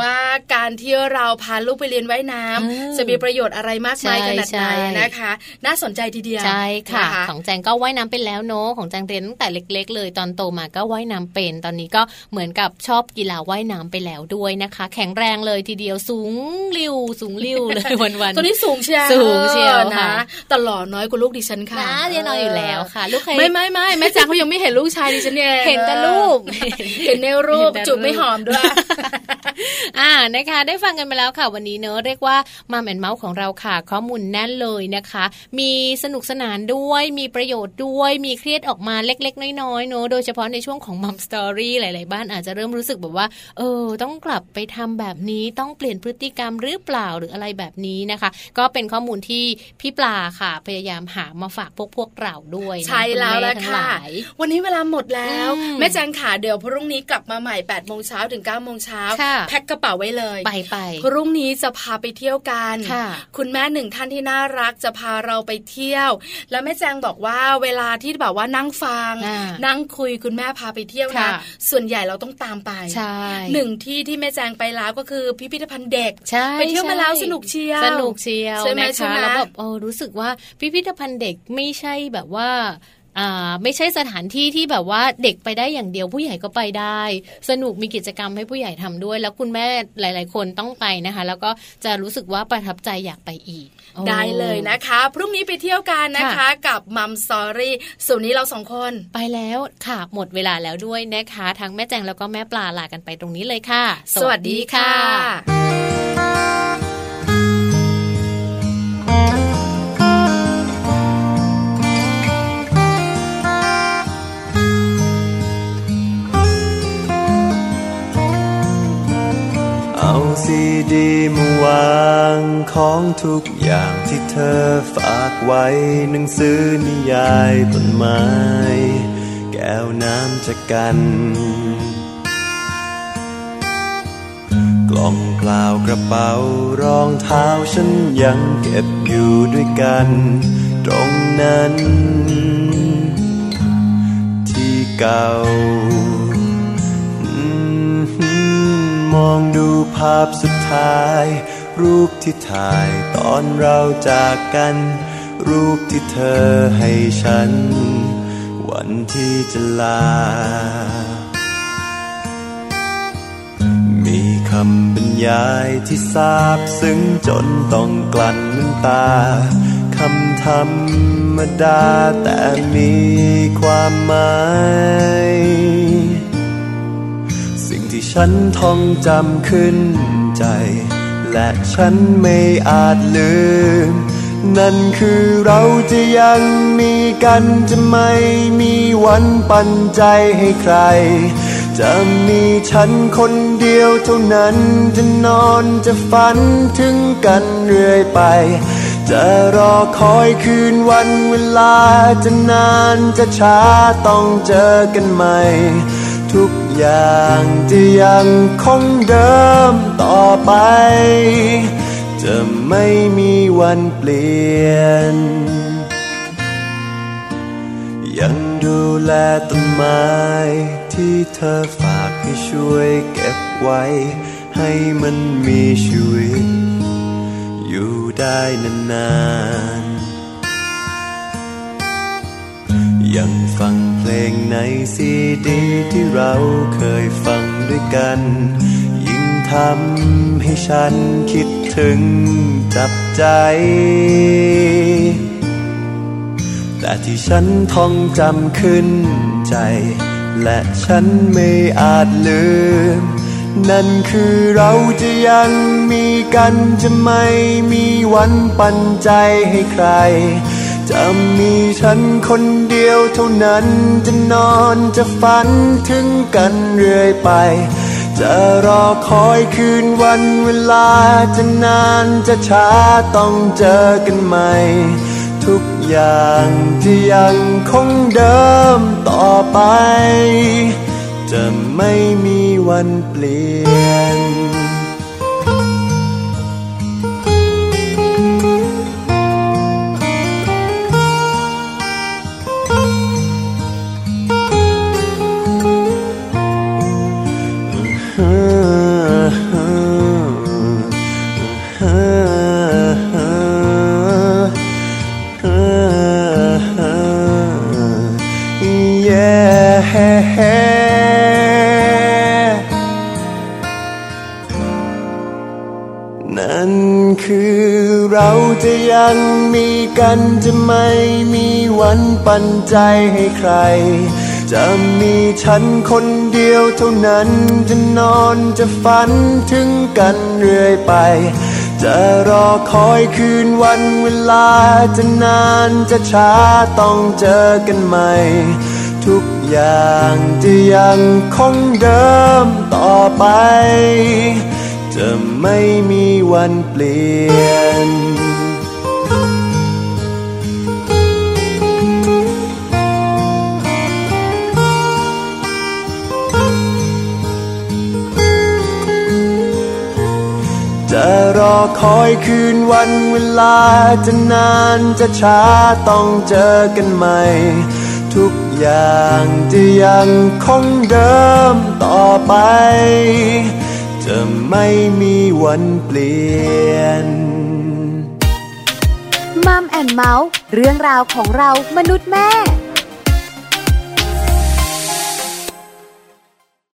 Speaker 2: ว่าการที่เราพาลูกไปเรียนว่ายน้ำจะมีประโยชน์อะไรมากมายขนาดไหนนะคะ น่าสนใจทีเดียว
Speaker 1: ใช่ค่ะ ของแจงก็ว่ายน้ำเป็นแล้วเนอะของแจงเรียนตั้งแต่เล็ก ๆ เลยตอนโตมาก็ว่ายน้ำเป็น ตอนนี้ก็เหมือนกับชอบกีฬาว่ายน้ำไปแล้วด้วยนะคะ แข็งแรงเลยทีเดียวสูงริ้วสูงริ้วเลยวัน
Speaker 2: ๆตัวนี้สูงเชียว
Speaker 1: สูงเชียวนะ
Speaker 2: ตลอดน้อยกว่าลูกดิฉันค่ะ
Speaker 1: นะเรียนน้อยอยู่แล้วค่ะ ลูกใคร
Speaker 2: ไม่ไม่ไม่แม่แจงเขายังไม่เห็นลูกชายดิฉันเอง
Speaker 1: เห็นแต่ลูก
Speaker 2: เห็นในรูปจุบไม่หอมด้วย
Speaker 1: อ่านะคะ ได้ฟังกันไปแล้วค่ะ วันนี้เนอะเรียกว่ามาแอนเมาส์ของเราค่ะ ข้อมูลแน่นเลยนะคะ มีสนุกสนานด้วยมีประโยชน์ด้วยมีเครียดออกมาเล็ก ๆ น้อยๆเนอะโดยเฉพาะในช่วงของมัมสตอรี่หลาย ๆ บ้านอาจจะเริ่มรู้สึกแบบว่า เออ ต้องกลับไปทำแบบนี้ต้องเปลี่ยนพฤติกรรมหรือเปล่าหรืออะไรแบบนี้นะคะ ก็เป็นข้อมูลที่พี่ปลาค่ะ พยายามหามาฝากพวกพวกเราด้วย
Speaker 2: ใช่แล้วละค่ะ วันนี้เวลาหมดแล้วแม่แจงขาเดี๋ยวพรุ่งนี้กลับมาใหม่8ปดโมงเช้าถึง9ก้าโมงเช้าแพ็คกระเป๋าไว้เลย
Speaker 1: ไปไป
Speaker 2: พรุ่งนี้จะพาไปเที่ยวกันคุณแม่หนึ่งท่านที่น่ารักจะพาเราไปเที่ยว แล้วแม่แจงบอกว่าเวลาที่แบบว่านั่งฟัง นั่งคุยคุณแม่พาไปเที่ยวนะส่วนใหญ่เราต้องตามไปหนึ่งที่ที่แม่แจงไปแล้วก็คือพิพิธภัณฑ์เด็กไปเที่ยวมาแล้วสนุกเชียว
Speaker 1: สนุกเชียวใช่ไหมคะแล้วแบบรู้สึกว่าพิพิธภัณฑ์เด็กไม่ใช่แบบว่าอ่า ไม่ใช่สถานที่ที่แบบว่าเด็กไปได้อย่างเดียวผู้ใหญ่ก็ไปได้ สนุกมีกิจกรรมให้ผู้ใหญ่ทำด้วย แล้วคุณแม่หลาย ๆ คนต้องไปนะคะ แล้วก็จะรู้สึกว่าประทับใจอยากไปอีก
Speaker 2: ได้เลยนะคะ พรุ่งนี้ไปเที่ยวกันนะคะ กับมัมสอรี่ส่วนนี้เราสองคน
Speaker 1: ไปแล้วค่ะ หมดเวลาแล้วด้วยนะคะ ทั้งแม่แจงแล้วก็แม่ปลาลากันไปตรงนี้เลยค่ะ
Speaker 2: สวัสดีค่ะ
Speaker 7: ซีดีมาวางของทุกอย่างที่เธอฝากไว้หนังสือนิยายต้นไม้ แก้วน้ำจะกัน กล่องเปล่ากระเป๋ารองเท้าฉันยังเก็บอยู่ด้วยกัน ตรงนั้น ที่เก่า มองดูภาพสุดท้าย รูปที่ถ่ายตอนเราจากกัน รูปที่เธอให้ฉัน วันที่จะลา มีคำบรรยายที่ซาบซึ้งจนต้องกลั้นน้ำตาคำธรรมดาแต่มีความหมาย ฉันท่องจำขึ้นใจ และฉันไม่อาจลืม นั่นคือเราจะยังมีกันจะไม่มีวันปันใจให้ใคร จะมีฉันคนเดียวเท่านั้นจะนอนจะฝันถึงกันเรื่อยไป จะรอคอยคืนวันเวลาจะนานจะช้าต้องเจอกันใหม่ ทุกอย่างจะยังคงเดิมต่อไป จะไม่มีวันเปลี่ยน ยังดูแลต้นไม้ที่เธอฝากให้ช่วยเก็บไว้ ให้มันมีชีวิต อยู่ได้นานๆ ยังฟังเพลงในซีดีที่เราเคยฟังด้วยกัน ยิ่งทำให้ฉันคิดถึงจับใจ แต่ที่ฉันท่องจำขึ้นใจ และฉันไม่อาจลืม นั่นคือเราจะยังมีกันจะไม่มีวันปันใจให้ใคร จะมีฉันคนเดียวเท่านั้นจะนอนจะฝันถึงกันเรื่อยไป จะรอคอยคืนวันเวลาจะนานจะช้าต้องเจอกันใหม่ ทุกอย่างจะยังคงเดิมต่อไป จะไม่มีวันเปลี่ยน จะยังมีกันจะไม่มีวันปันใจให้ใคร จะมีฉันคนเดียวเท่านั้นจะนอนจะฝันถึงกันเรื่อยไป จะรอคอยคืนวันเวลาจะนานจะช้าต้องเจอกันใหม่ทุกอย่างจะยังคงเดิมต่อไป จะไม่มีวันเปลี่ยน จะรอคอยคืนวันเวลาจะนานจะช้าต้องเจอกันใหม่ ทุกอย่างจะยังคงเดิมต่อไป จะไม่มีวันเปลี่ยน
Speaker 3: มัมแอนเมาส์เรื่องราวของเรามนุษย์แม่